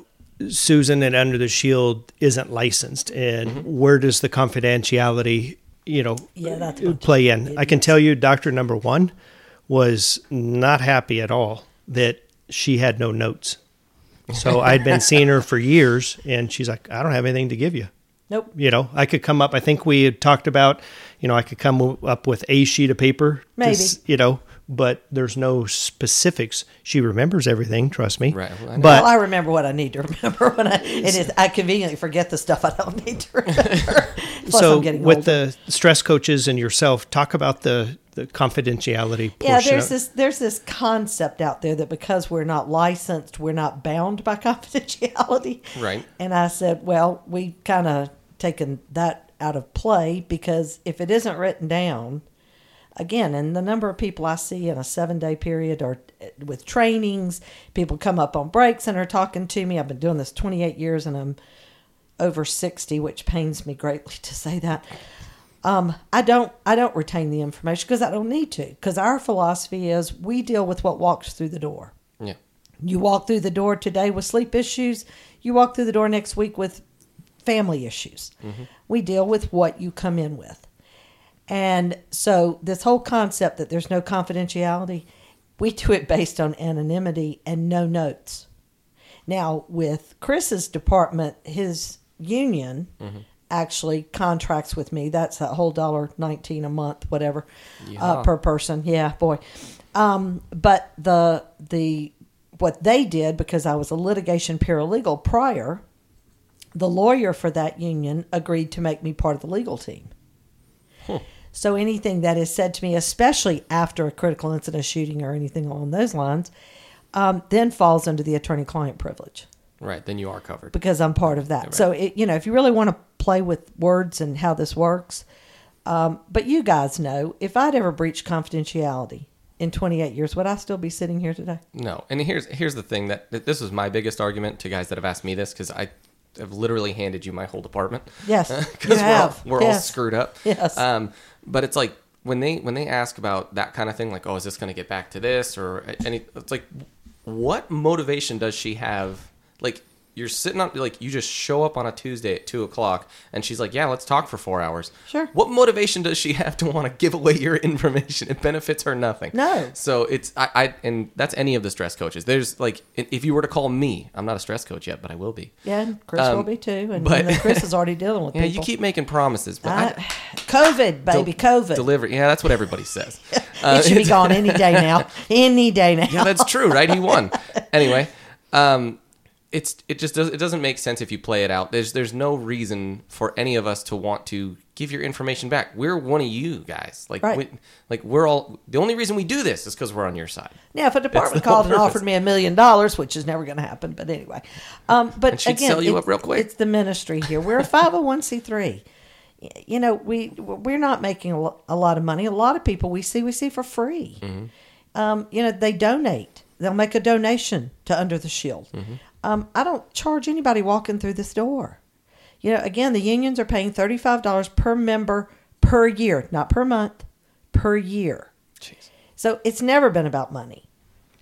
Susan and Under the Shield isn't licensed, and Mm-hmm. where does the confidentiality, you know, Yeah, that's a bunch of play in? I can tell you, Doctor Number One was not happy at all that she had no notes. So I'd been seeing her for years, and she's like, "I don't have anything to give you." Nope. you know i could come up i think we had talked about you know i could come up with a sheet of paper Maybe. s- you know but there's no specifics she remembers everything trust me Right. Well, I but well, I remember what I need to remember when I it is. I conveniently forget the stuff I don't need to remember. Plus, so I'm getting with older. the stress coaches and yourself talk about the the confidentiality yeah, there's this there's this concept out there that because we're not licensed, we're not bound by confidentiality. Right. And I said, well, we kind of taken that out of play because if it isn't written down, again, and the number of people I see in a seven day period or uh, with trainings, people come up on breaks and are talking to me. I've been doing this 28 years and I'm over 60, which pains me greatly to say that. Um, I don't I don't retain the information because I don't need to because our philosophy is we deal with what walks through the door. Yeah. You walk through the door today with sleep issues. You walk through the door next week with family issues. We deal with what you come in with. And so, this whole concept that there's no confidentiality, we do it based on anonymity and no notes. Now, with Chris's department, his union actually contracts with me. That's a whole dollar nineteen a month, whatever, uh, per person. Yeah, boy. Um, but the the what they did because I was a litigation paralegal prior, the lawyer for that union agreed to make me part of the legal team. So anything that is said to me, especially after a critical incident shooting or anything along those lines, um, then falls under the attorney-client privilege Right. Then you are covered. because I'm part of that. Right. So it, you know, if you really want to play with words and how this works, um, but you guys know, if I'd ever breached confidentiality in 28 years, would I still be sitting here today? No, and here's here's the thing that, that this is my biggest argument to guys that have asked me this because I have literally handed you my whole department. Yes, because we're, all, we're all screwed up. Yes. Um, but it's like when they when they ask about that kind of thing, like, oh, is this going to get back to this or any? It's like, what motivation does she have? Like, you're sitting on like you just show up on a Tuesday at two o'clock, and she's like, yeah, let's talk for four hours. Sure. What motivation does she have to want to give away your information? It benefits her nothing. No. So it's I, I and that's any of the stress coaches. There's like if you were to call me, I'm not a stress coach yet, but I will be. Yeah, and Chris Um, will be too, and, but- and Chris is already dealing with Yeah, people. you keep making promises, but I, I, COVID, baby, COVID. deliver. Yeah, that's what everybody says. Uh, it should be gone any day now. Any day now. yeah, that's true, right? He won. Anyway, um, it's it just does it doesn't make sense if you play it out. There's there's no reason for any of us to want to give your information back. We're one of you guys. Like Right. we, like we're all the only reason we do this is because we're on your side. Now, if a department called and offered me a million dollars, which is never going to happen, but anyway, um, but again, sell you it's- up real quick. It's the ministry here. We're a five hundred one c three. You know, we we're not making a a lot of money. A lot of people we see we see for free. Mm-hmm. Um, you know, they donate. They'll make a donation to Under the Shield. Mm-hmm. Um, I don't charge anybody walking through this door. You know, again, the unions are paying thirty five dollars per member per year, not per month, per year. Jeez. So it's never been about money.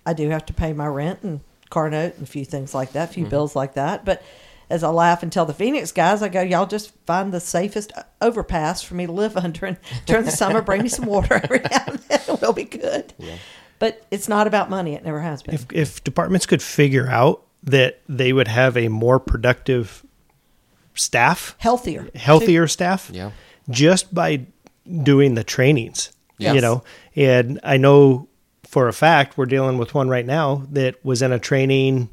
I do have to pay my rent and car note and a few things like that, a few bills like that. But as I laugh and tell the Phoenix guys, I go, y'all just find the safest overpass for me to live under. And during the summer, bring me some water every now and then. and We'll be good. But it's not about money. It never has been. if if departments could figure out that they would have a more productive staff Healthier. healthier staff Yeah. just by doing the trainings Yes. you know and i know for a fact we're dealing with one right now that was in a training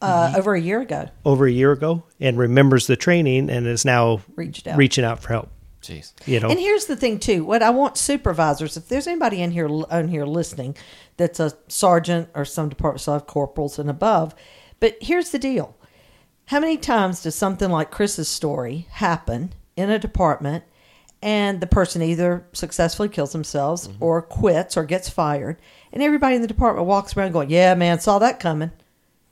Uh, over a year ago, over a year ago and remembers the training and is now Reached out. reaching out for help Jeez. you know And here's the thing too. What I want supervisors, if there's anybody in here on here listening that's a sergeant or some department so I have corporals and above, but here's the deal. How many times does something like Chris's story happen in a department and the person either successfully kills themselves mm-hmm. or quits or gets fired and everybody in the department walks around going, "Yeah, man, saw that coming."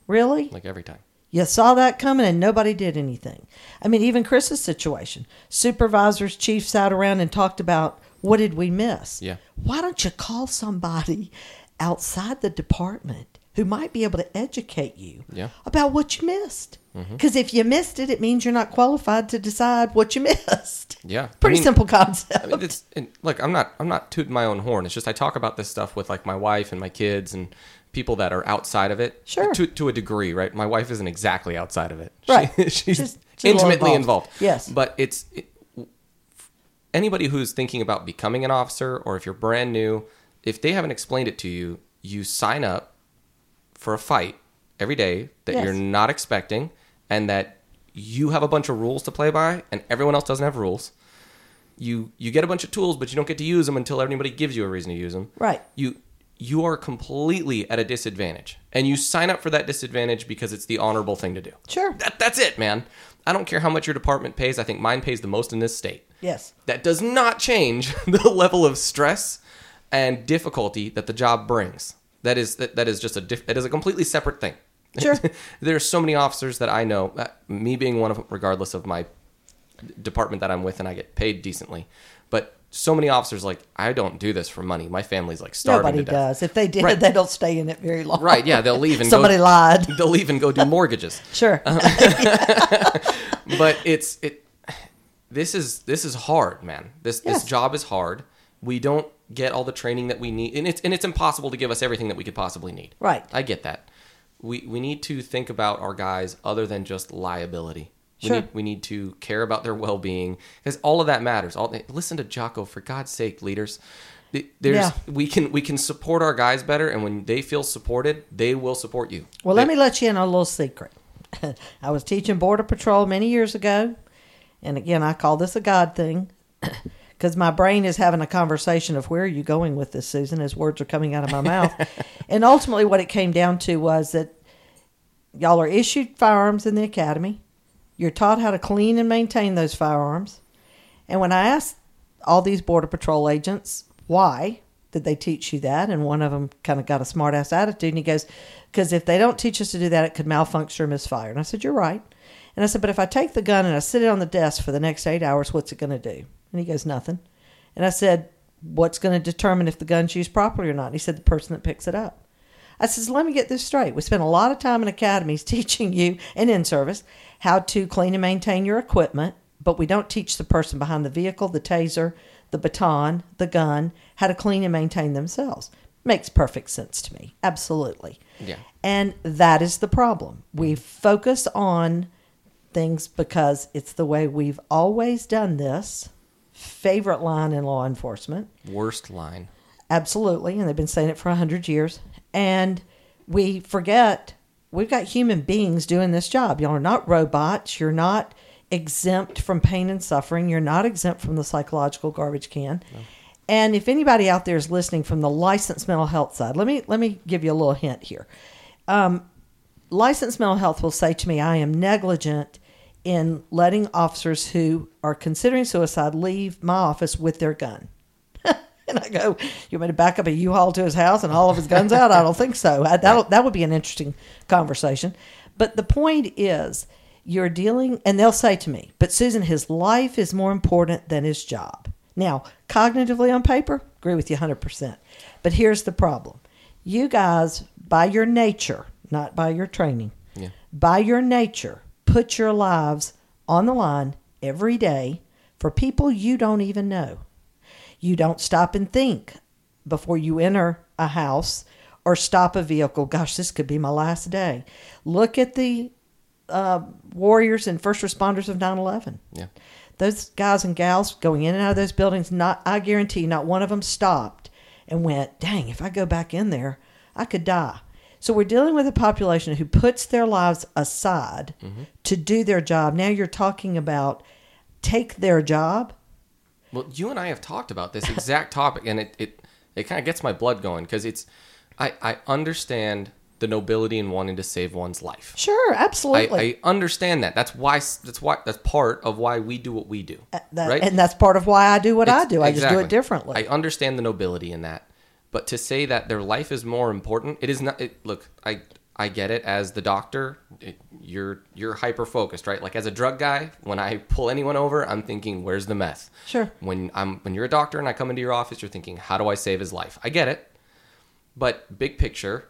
Really? Like every time. You saw that coming and nobody did anything. I mean, even Chris's situation. Supervisors, chiefs sat around and talked about what did we miss? Yeah. Why don't you call somebody outside the department who might be able to educate you Yeah. about what you missed? Mm-hmm. Because if you missed it, it means you're not qualified to decide what you missed. Yeah. I Pretty mean- simple concept. I mean, it's and look. I'm not. I'm not tooting my own horn. It's just I talk about this stuff with like my wife and my kids and people that are outside of it. Sure. To to a degree, right? My wife isn't exactly outside of it. Right. She, she's She's- she's intimately involved. involved. Yes. But it's it, anybody who's thinking about becoming an officer, or if you're brand new, if they haven't explained it to you, you sign up for a fight every day that Yes. you're not expecting, and that you have a bunch of rules to play by, and everyone else doesn't have rules you you get a bunch of tools but you don't get to use them until everybody gives you a reason to use them Right. you you are completely at a disadvantage and you sign up for that disadvantage because it's the honorable thing to do Sure. that, that's it man i don't care how much your department pays i think mine pays the most in this state Yes. that does not change the level of stress and difficulty that the job brings that is that, that is just a diff, that is a completely separate thing Sure. there are so many officers that i know uh, me being one of them regardless of my department that I'm with and I get paid decently. But so many officers like I don't do this for money. My family's like starving Nobody to death. does. If they did, Right. they don't stay in it very long. Right? Yeah, they'll leave and Somebody go, lied. They'll leave and go do mortgages. Sure. But it's it. This is this is hard, man. This Yes. this job is hard. We don't get all the training that we need, and it's and it's impossible to give us everything that we could possibly need. Right. I get that. We we need to think about our guys other than just liability. We Sure. need we need to care about their well being because all of that matters. All listen to Jocko for God's sake, leaders. There's Yeah. we can we can support our guys better, and when they feel supported, they will support you. Well, They- let me let you in on a little secret. I was teaching Border Patrol many years ago. And again, I call this a God thing because my brain is having a conversation of where are you going with this, Susan, as words are coming out of my mouth. and ultimately, what it came down to was that y'all are issued firearms in the academy. You're taught how to clean and maintain those firearms. And when I asked all these Border Patrol agents why did they teach you that, and one of them kind of got a smart ass attitude, and he goes, "Because if they don't teach us to do that, it could malfunction or misfire." And I said, "You're right." And I said, "But if I take the gun and I sit it on the desk for the next eight hours, what's it going to do?" And he goes, "Nothing." And I said, "What's going to determine if the gun's used properly or not?" And he said, "The person that picks it up." I says, let me get this straight. We spend a lot of time in academies teaching you and in service how to clean and maintain your equipment, but we don't teach the person behind the vehicle, the taser, the baton, the gun, how to clean and maintain themselves. Makes perfect sense to me. Absolutely. Yeah. And that is the problem. We focus on things because it's the way we've always done this. Favorite line in law enforcement. worst line. Absolutely, and they've been saying it for a hundred years. And we forget we've got human beings doing this job. Y'all are not robots. You're not exempt from pain and suffering. You're not exempt from the psychological garbage can. And if anybody out there is listening from the licensed mental health side, let me let me give you a little hint here. Um, licensed mental health will say to me, I am negligent in letting officers who are considering suicide leave my office with their gun. and I go, you want me to back up a U-Haul to his house and all of his guns out? I don't think so. I, that that would be an interesting conversation. But the point is, you're dealing, and they'll say to me, but Susan, his life is more important than his job. Now, cognitively on paper, agree with you 100%. But here's the problem. You guys, by your nature, not by your training, Yeah. by your nature, put your lives on the line every day for people you don't even know. You don't stop and think before you enter a house or stop a vehicle. Gosh, this could be my last day. Look at the uh, warriors and first responders of 9 11 Yeah. those guys and gals going in and out of those buildings not i guarantee you, not one of them stopped and went dang if i go back in there i could die so we're dealing with a population who puts their lives aside to do their job now you're talking about take their job Well, you and I have talked about this exact topic, and it it, it kind of gets my blood going because it's I I understand the nobility in wanting to save one's life. sure absolutely I, I understand that. That's why. That's why. That's part of why we do what we do. Uh, That- right. and that's part of why i do what i do i just do it differently I understand the nobility in that, but to say that their life is more important, it is not. It, look, I I get it as the doctor. It, you're you're hyper focused, right? Like as a drug guy, when I pull anyone over, I'm thinking, "Where's the meth?" Sure. When I'm when you're a doctor and I come into your office, you're thinking, "How do I save his life?" I get it, but big picture,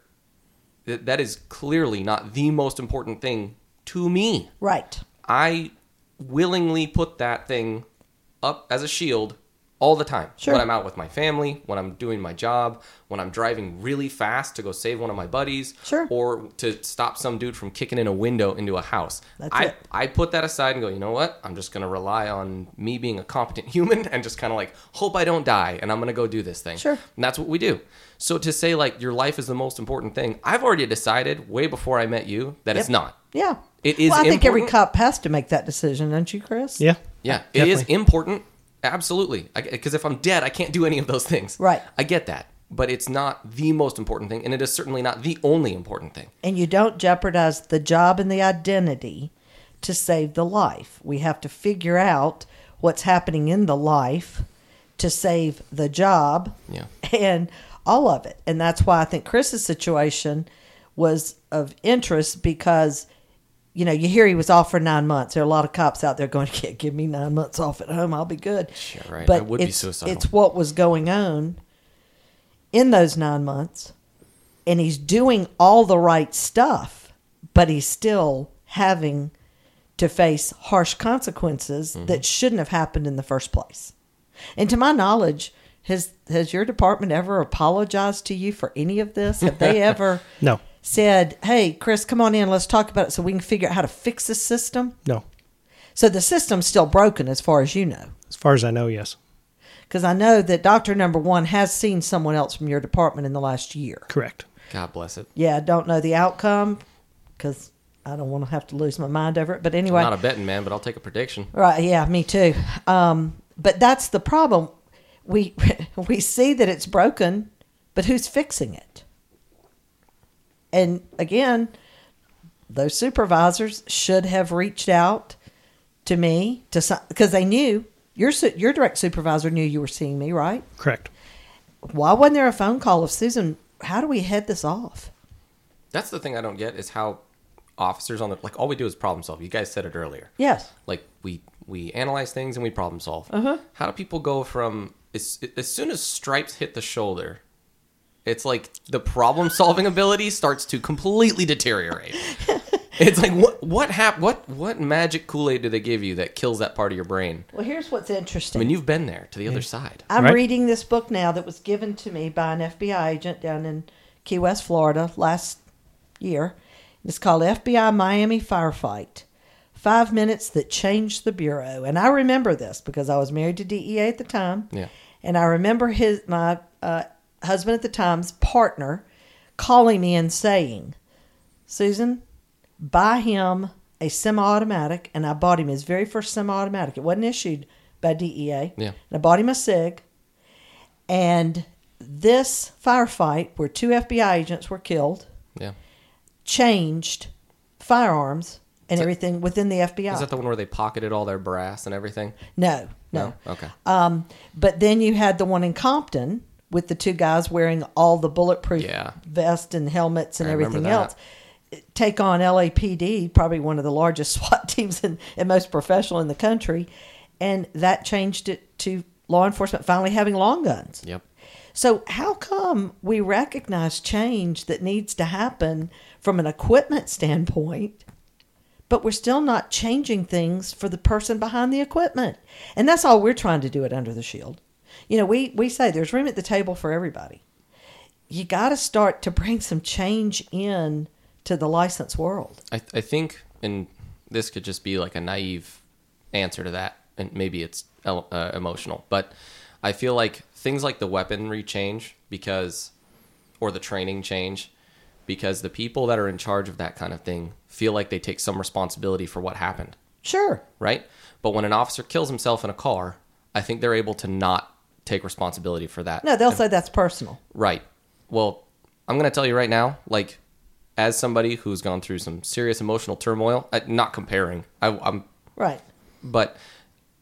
th- that is clearly not the most important thing to me. Right. I willingly put that thing up as a shield all the time. Sure. When I'm out with my family, when I'm doing my job, when I'm driving really fast to go save one of my buddies, Sure. or to stop some dude from kicking in a window into a house. That's I, it. I put that aside and go, you know what? I'm just going to rely on me being a competent human and just kind of like hope I don't die and I'm going to go do this thing. Sure. And that's what we do. So to say like your life is the most important thing, I've already decided way before I met you that it's not. Yeah. It is Well, I think every cop has to make that decision, don't you, Chris? Yeah. Yeah, it is important. Absolutely. Because if I'm dead, I can't do any of those things. Right. I get that. But it's not the most important thing, and it is certainly not the only important thing. And you don't jeopardize the job and the identity to save the life. We have to figure out what's happening in the life to save the job Yeah. and all of it. And that's why I think Chris's situation was of interest because, you know, you hear he was off for nine months. There are a lot of cops out there going, "Yeah, give me nine months off at home. I'll be good." Yeah, right. But I would be it's, suicidal. it's what was going on in those nine months, and he's doing all the right stuff, but he's still having to face harsh consequences Mm-hmm. that shouldn't have happened in the first place. And to my knowledge, has has your department ever apologized to you for any of this? Have they ever No. Said, "Hey, Chris, come on in, let's talk about it so we can figure out how to fix this system"? No. So the system's still broken as far as you know. As far as I know, yes. Because I know that doctor number one has seen someone else from your department in the last year. Correct. God bless it. Yeah, I don't know the outcome because I don't want to have to lose my mind over it. But anyway, I'm not a betting man, but I'll take a prediction. right? Yeah, me too. Um, but that's the problem. We we see that it's broken, but who's fixing it? And again, those supervisors should have reached out to me to because they knew your your direct supervisor knew you were seeing me, right? Correct. Why wasn't there a phone call of Susan? How do we head this off? That's the thing I don't get is how officers on the like all we do is problem solve. You guys said it earlier. Yes. Like we we analyze things and we problem solve. Uh-huh. How do people go from as, as soon as stripes hit the shoulder, it's like the problem solving ability starts to completely deteriorate. it's like what what hap- what what magic Kool Aid do they give you that kills that part of your brain? Well, here's what's interesting. I mean, you've been there to the other side. I'm Right. reading this book now that was given to me by an FBI agent down in Key West, Florida, last year. It's called FBI Miami Firefight Five Minutes That Changed the Bureau. And I remember this because I was married to DEA at the time. Yeah. And I remember his my uh, husband at the time's partner calling me and saying, Susan, buy him a semi automatic. And I bought him his very first semi automatic. It wasn't issued by DEA. Yeah. And I bought him a SIG. And this firefight, where two FBI agents were killed, Yeah. changed firearms and that- everything within the FBI. Is that the one where they pocketed all their brass and everything? no, no. Okay. Um, but then you had the one in Compton with the two guys wearing all the bulletproof Yeah. vest and helmets and I everything else. Take on LAPD, probably one of the largest SWAT teams and, and most professional in the country. And that changed it to law enforcement finally having long guns. Yep. So, how come we recognize change that needs to happen from an equipment standpoint, but we're still not changing things for the person behind the equipment? And that's all we're trying to do at Under the Shield. You know, we, we say there's room at the table for everybody. You got to start to bring some change in to the license world. I, I think, and this could just be like a naive answer to that, and maybe it's uh, emotional, but I feel like things like the weaponry change because, or the training change, because the people that are in charge of that kind of thing feel like they take some responsibility for what happened, Sure. right? But when an officer kills himself in a car, I think they're able to not take responsibility for that. No, they'll say that's personal. Right. Well, I'm going to tell you right now, like, as somebody who's gone through some serious emotional turmoil, I, not comparing, I, I'm, Right. but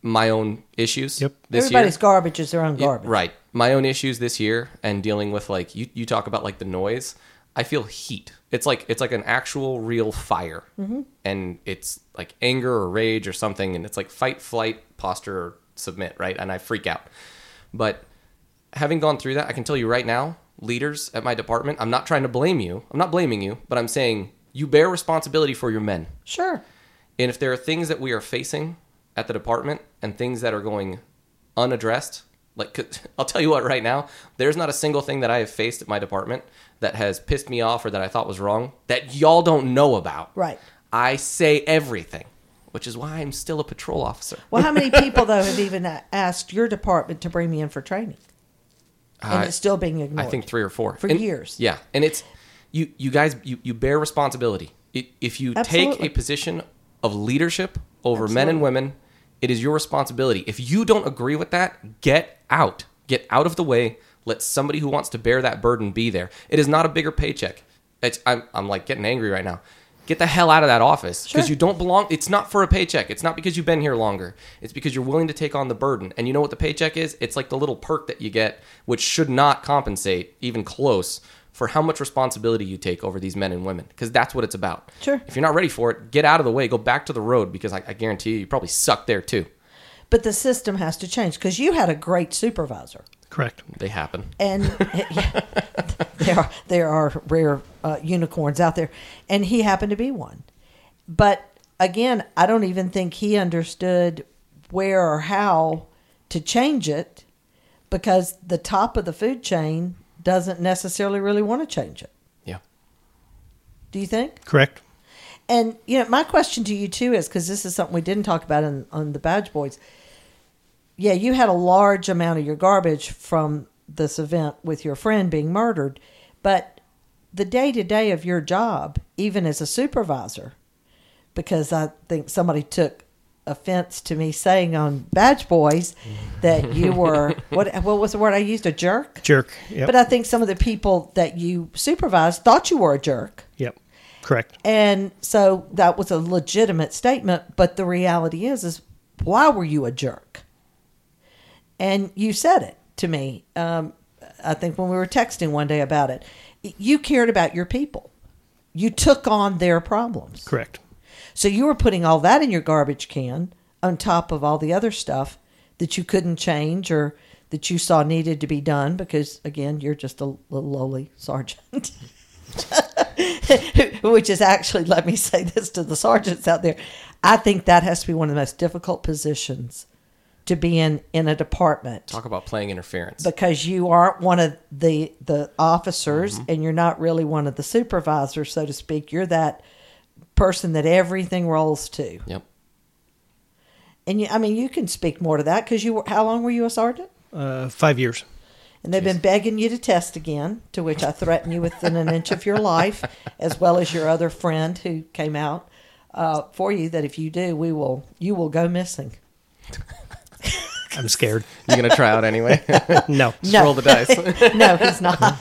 my own issues Yep. this Everybody's year. garbage is their own Yeah, garbage. right. My own issues this year and dealing with like you, you talk about like the noise. I feel heat. It's like it's like an actual real fire, mm-hmm. and it's like anger or rage or something, and it's like fight, flight, posture, or submit, right? And I freak out. But having gone through that, I can tell you right now, leaders at my department, I'm not trying to blame you. I'm not blaming you, but I'm saying you bear responsibility for your men. Sure. And if there are things that we are facing at the department and things that are going unaddressed, like I'll tell you what right now, there's not a single thing that I have faced at my department that has pissed me off or that I thought was wrong that y'all don't know about. Right. I say everything, which is why I'm still a patrol officer. Well, how many people though have even asked your department to bring me in for training, and Uh, it's still being ignored? I think three or four For And- years. Yeah, and it's you. You guys, you, you bear responsibility. It, if you take a position of leadership over men and women, it is your responsibility. If you don't agree with that, get out. Get out of the way. Let somebody who wants to bear that burden be there. It is not a bigger paycheck. It's, I'm, I'm like getting angry right now. Get the hell out of that office because Sure. you don't belong. It's not for a paycheck. It's not because you've been here longer. It's because you're willing to take on the burden. And you know what the paycheck is? It's like the little perk that you get, which should not compensate even close for how much responsibility you take over these men and women because that's what it's about. Sure. If you're not ready for it, get out of the way. Go back to the road because I, I guarantee you, you probably suck there too. But the system has to change because you had a great supervisor, Correct. They happen. and yeah, there are there are rare uh, unicorns out there, and he happened to be one. But again, I don't even think he understood where or how to change it because the top of the food chain doesn't necessarily really want to change it. Yeah. Do you think? Correct. And you know, my question to you too is because this is something we didn't talk about in, on the Badge Boys. Yeah, you had a large amount of your garbage from this event with your friend being murdered, but the day to day of your job, even as a supervisor, because I think somebody took offense to me saying on Badge Boys that you were what what was the word I used a jerk. Jerk. Yep. But I think some of the people that you supervised thought you were a jerk. yep. Correct. And so that was a legitimate statement, but the reality is is why were you a jerk? And you said it to me. Um, I think when we were texting one day about it, you cared about your people. You took on their problems. Correct. So you were putting all that in your garbage can on top of all the other stuff that you couldn't change or that you saw needed to be done because again, you're just a little lowly sergeant. Which is actually, let me say this to the sergeants out there. I think that has to be one of the most difficult positions to be in in a department Talk about playing interference. because you aren't one of the the officers and you're not really one of the supervisors, so to speak. You're that person that everything rolls to. yep. And you, I mean, you can speak more to that because you were. How long were you a sergeant? Uh, five years. And they've been begging you to test again, to which I threaten you within an inch of your life, as well as your other friend who came out uh, for you. That if you do, we will you will go missing. I'm scared. You're gonna try out anyway? no. Just roll the dice. no, he's not.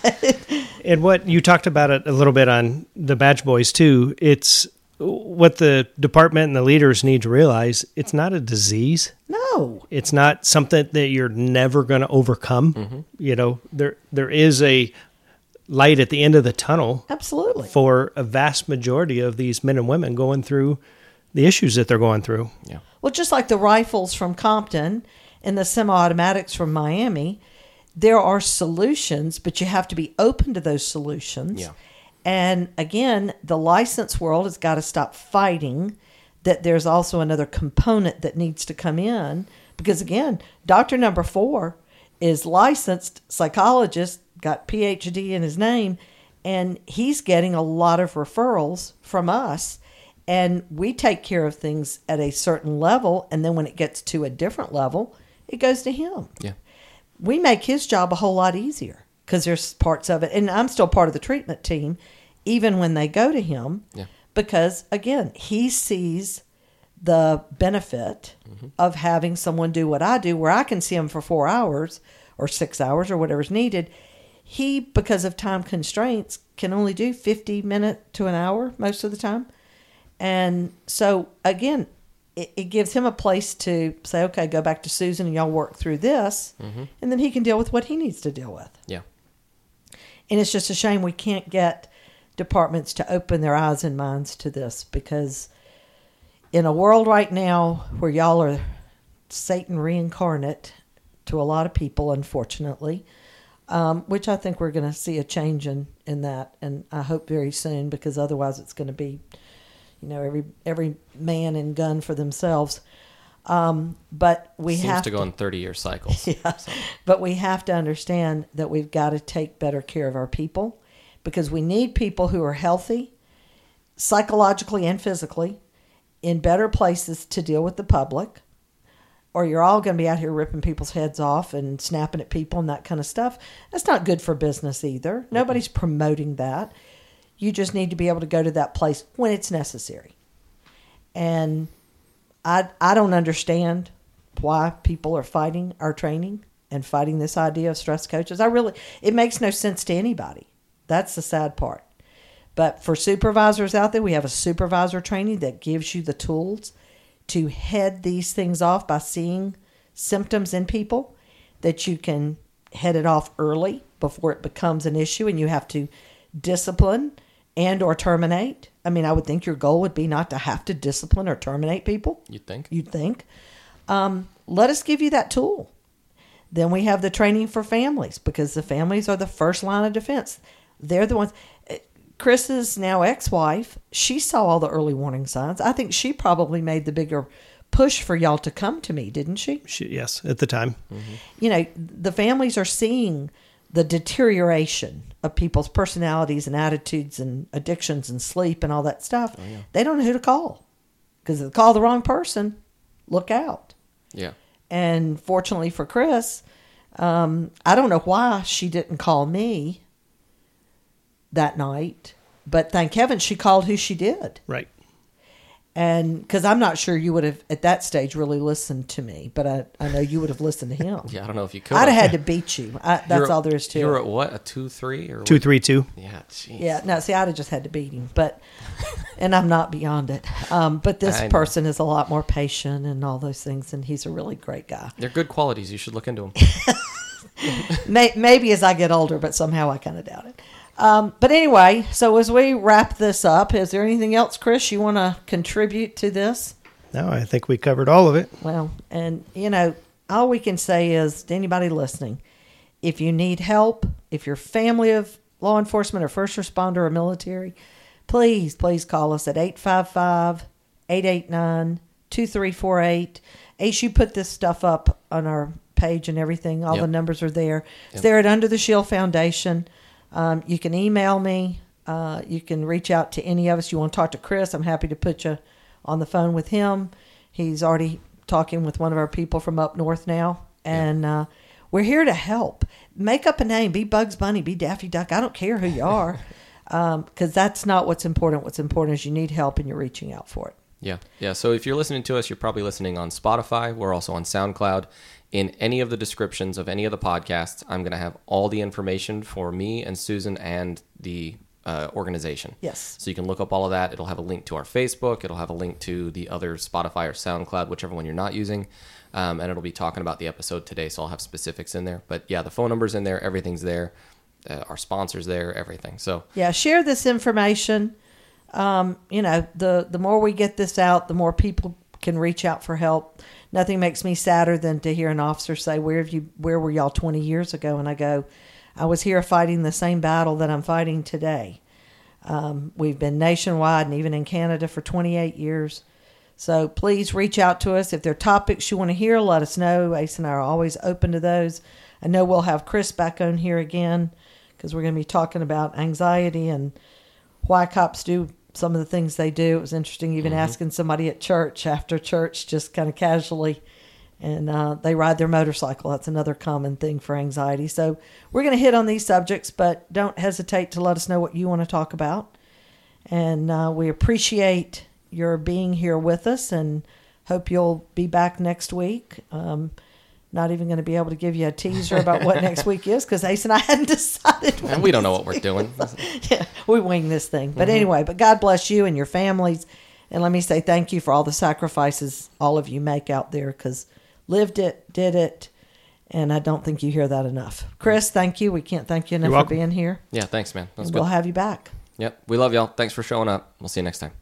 And what you talked about it a little bit on the Badge Boys too. It's what the department and the leaders need to realize. It's not a disease. no. It's not something that you're never going to overcome. Mm-hmm. You know, there there is a light at the end of the tunnel Absolutely. for a vast majority of these men and women going through the issues that they're going through. yeah. Well, just like the rifles from Compton and the semi automatics from Miami, there are solutions, but you have to be open to those solutions. Yeah. And again, the license world has got to stop fighting that there's also another component that needs to come in. Because again, doctor number four is licensed psychologist, got PhD in his name, and he's getting a lot of referrals from us. And we take care of things at a certain level, and then when it gets to a different level, it goes to him Yeah. we make his job a whole lot easier because there's parts of it and i'm still part of the treatment team even when they go to him Yeah. because again he sees the benefit mm-hmm. of having someone do what i do where i can see him for four hours or six hours or whatever's needed he because of time constraints can only do 50 minutes to an hour most of the time and so again, it, it gives him a place to say, okay, go back to Susan and y'all work through this, and then he can deal with what he needs to deal with. Yeah. And it's just a shame we can't get departments to open their eyes and minds to this because in a world right now where y'all are Satan reincarnate to a lot of people, unfortunately, um, which I think we're going to see a change in, in that, and I hope very soon because otherwise it's going to be, you know, every every man and gun for themselves. Um, but we Seems have to go in 30 year cycles. yeah. But we have to understand that we've got to take better care of our people because we need people who are healthy, psychologically and physically, in better places to deal with the public. Or you're all going to be out here ripping people's heads off and snapping at people and that kind of stuff. That's not good for business either. Nobody's promoting that. You just need to be able to go to that place when it's necessary. And I I don't understand why people are fighting our training and fighting this idea of stress coaches. I really it makes no sense to anybody. That's the sad part. But for supervisors out there, we have a supervisor training that gives you the tools to head these things off by seeing symptoms in people that you can head it off early before it becomes an issue and you have to discipline and or terminate. I mean, I would think your goal would be not to have to discipline or terminate people You'd think. you'd think. Um, let us give you that tool. Then we have the training for families because the families are the first line of defense. They're the ones. eh, Chris's now ex wife, she saw all the early warning signs. I think she probably made the bigger push for y'all to come to me, didn't she? She, yes, at the time. you know, the families are seeing the deterioration of people's personalities and attitudes and addictions and sleep and all that stuff. They don't know who to call because if they call the wrong person, look out. Yeah. And fortunately for Chris, um, I don't know why she didn't call me that night, but thank heaven she called who she did. Right. And because I'm not sure you would have at that stage really listened to me, but I, I know you would have listened to him. Yeah, I don't know if you could. I'd have had to beat you. I, that's You're- all there is to You're it. at what? A 2 3? or Two what? three two. Yeah, jeez. Yeah, no, see, I'd have just had to beat him, but, and I'm not beyond it. Um, but this I know. person is a lot more patient and all those things, and he's a really great guy. They're good qualities. You should look into them. May, maybe as I get older, but somehow I kind of doubt it. Um, but anyway, so as we wrap this up, is there anything else, Chris, you want to contribute to this? No, I think we covered all of it. Well, and you know, all we can say is to anybody listening, if you need help, if you're family of law enforcement or first responder or military, please, please call us at 855 889 2348. Ace, you put this stuff up on our page and everything. All Yep. the numbers are there. It's there at Under the Shield Foundation. Um, you can email me. Uh, you can reach out to any of us. You want to talk to Chris? I'm happy to put you on the phone with him. He's already talking with one of our people from up north now, and uh, we're here to help. Make up a name. Be Bugs Bunny. Be Daffy Duck. I don't care who you are, because that's not what's important. What's important is you need help and you're reaching out for it. Yeah. Yeah. So if you're listening to us, you're probably listening on Spotify. We're also on SoundCloud. In any of the descriptions of any of the podcasts, I'm going to have all the information for me and Susan and the uh, organization. Yes. So you can look up all of that. It'll have a link to our Facebook. It'll have a link to the other Spotify or SoundCloud, whichever one you're not using. Um, and it'll be talking about the episode today. So I'll have specifics in there. But yeah, the phone number's in there. Everything's there. Uh, our sponsors there. Everything. So Yeah, share this information. Um, you know, the the more we get this out, the more people can reach out for help. Nothing makes me sadder than to hear an officer say, "Where have you? Where were y'all 20 years ago?" And I go, "I was here fighting the same battle that I'm fighting today." Um, we've been nationwide and even in Canada for 28 years. So please reach out to us if there are topics you want to hear. Let us know. Ace and I are always open to those. I know we'll have Chris back on here again because we're going to be talking about anxiety and why cops do some of the things they do. It was interesting, even asking somebody at church after church, just kind of casually, and uh, they ride their motorcycle. That's another common thing for anxiety. So we're going to hit on these subjects, but don't hesitate to let us know what you want to talk about. And uh, we appreciate your being here with us and hope you'll be back next week. Um, not even going to be able to give you a teaser about what next week is because Ace and I hadn't decided. and we don't know what we're doing. yeah, we wing this thing. But mm-hmm. anyway, but God bless you and your families. And let me say thank you for all the sacrifices all of you make out there because lived it, did it. And I don't think you hear that enough. Chris, thank you. We can't thank you enough for being here. Yeah. Thanks, man. That's And good. we'll have you back. Yep. We love y'all. Thanks for showing up. We'll see you next time.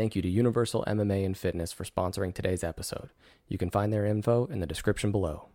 Thank you to Universal MMA and Fitness for sponsoring today's episode. You can find their info in the description below.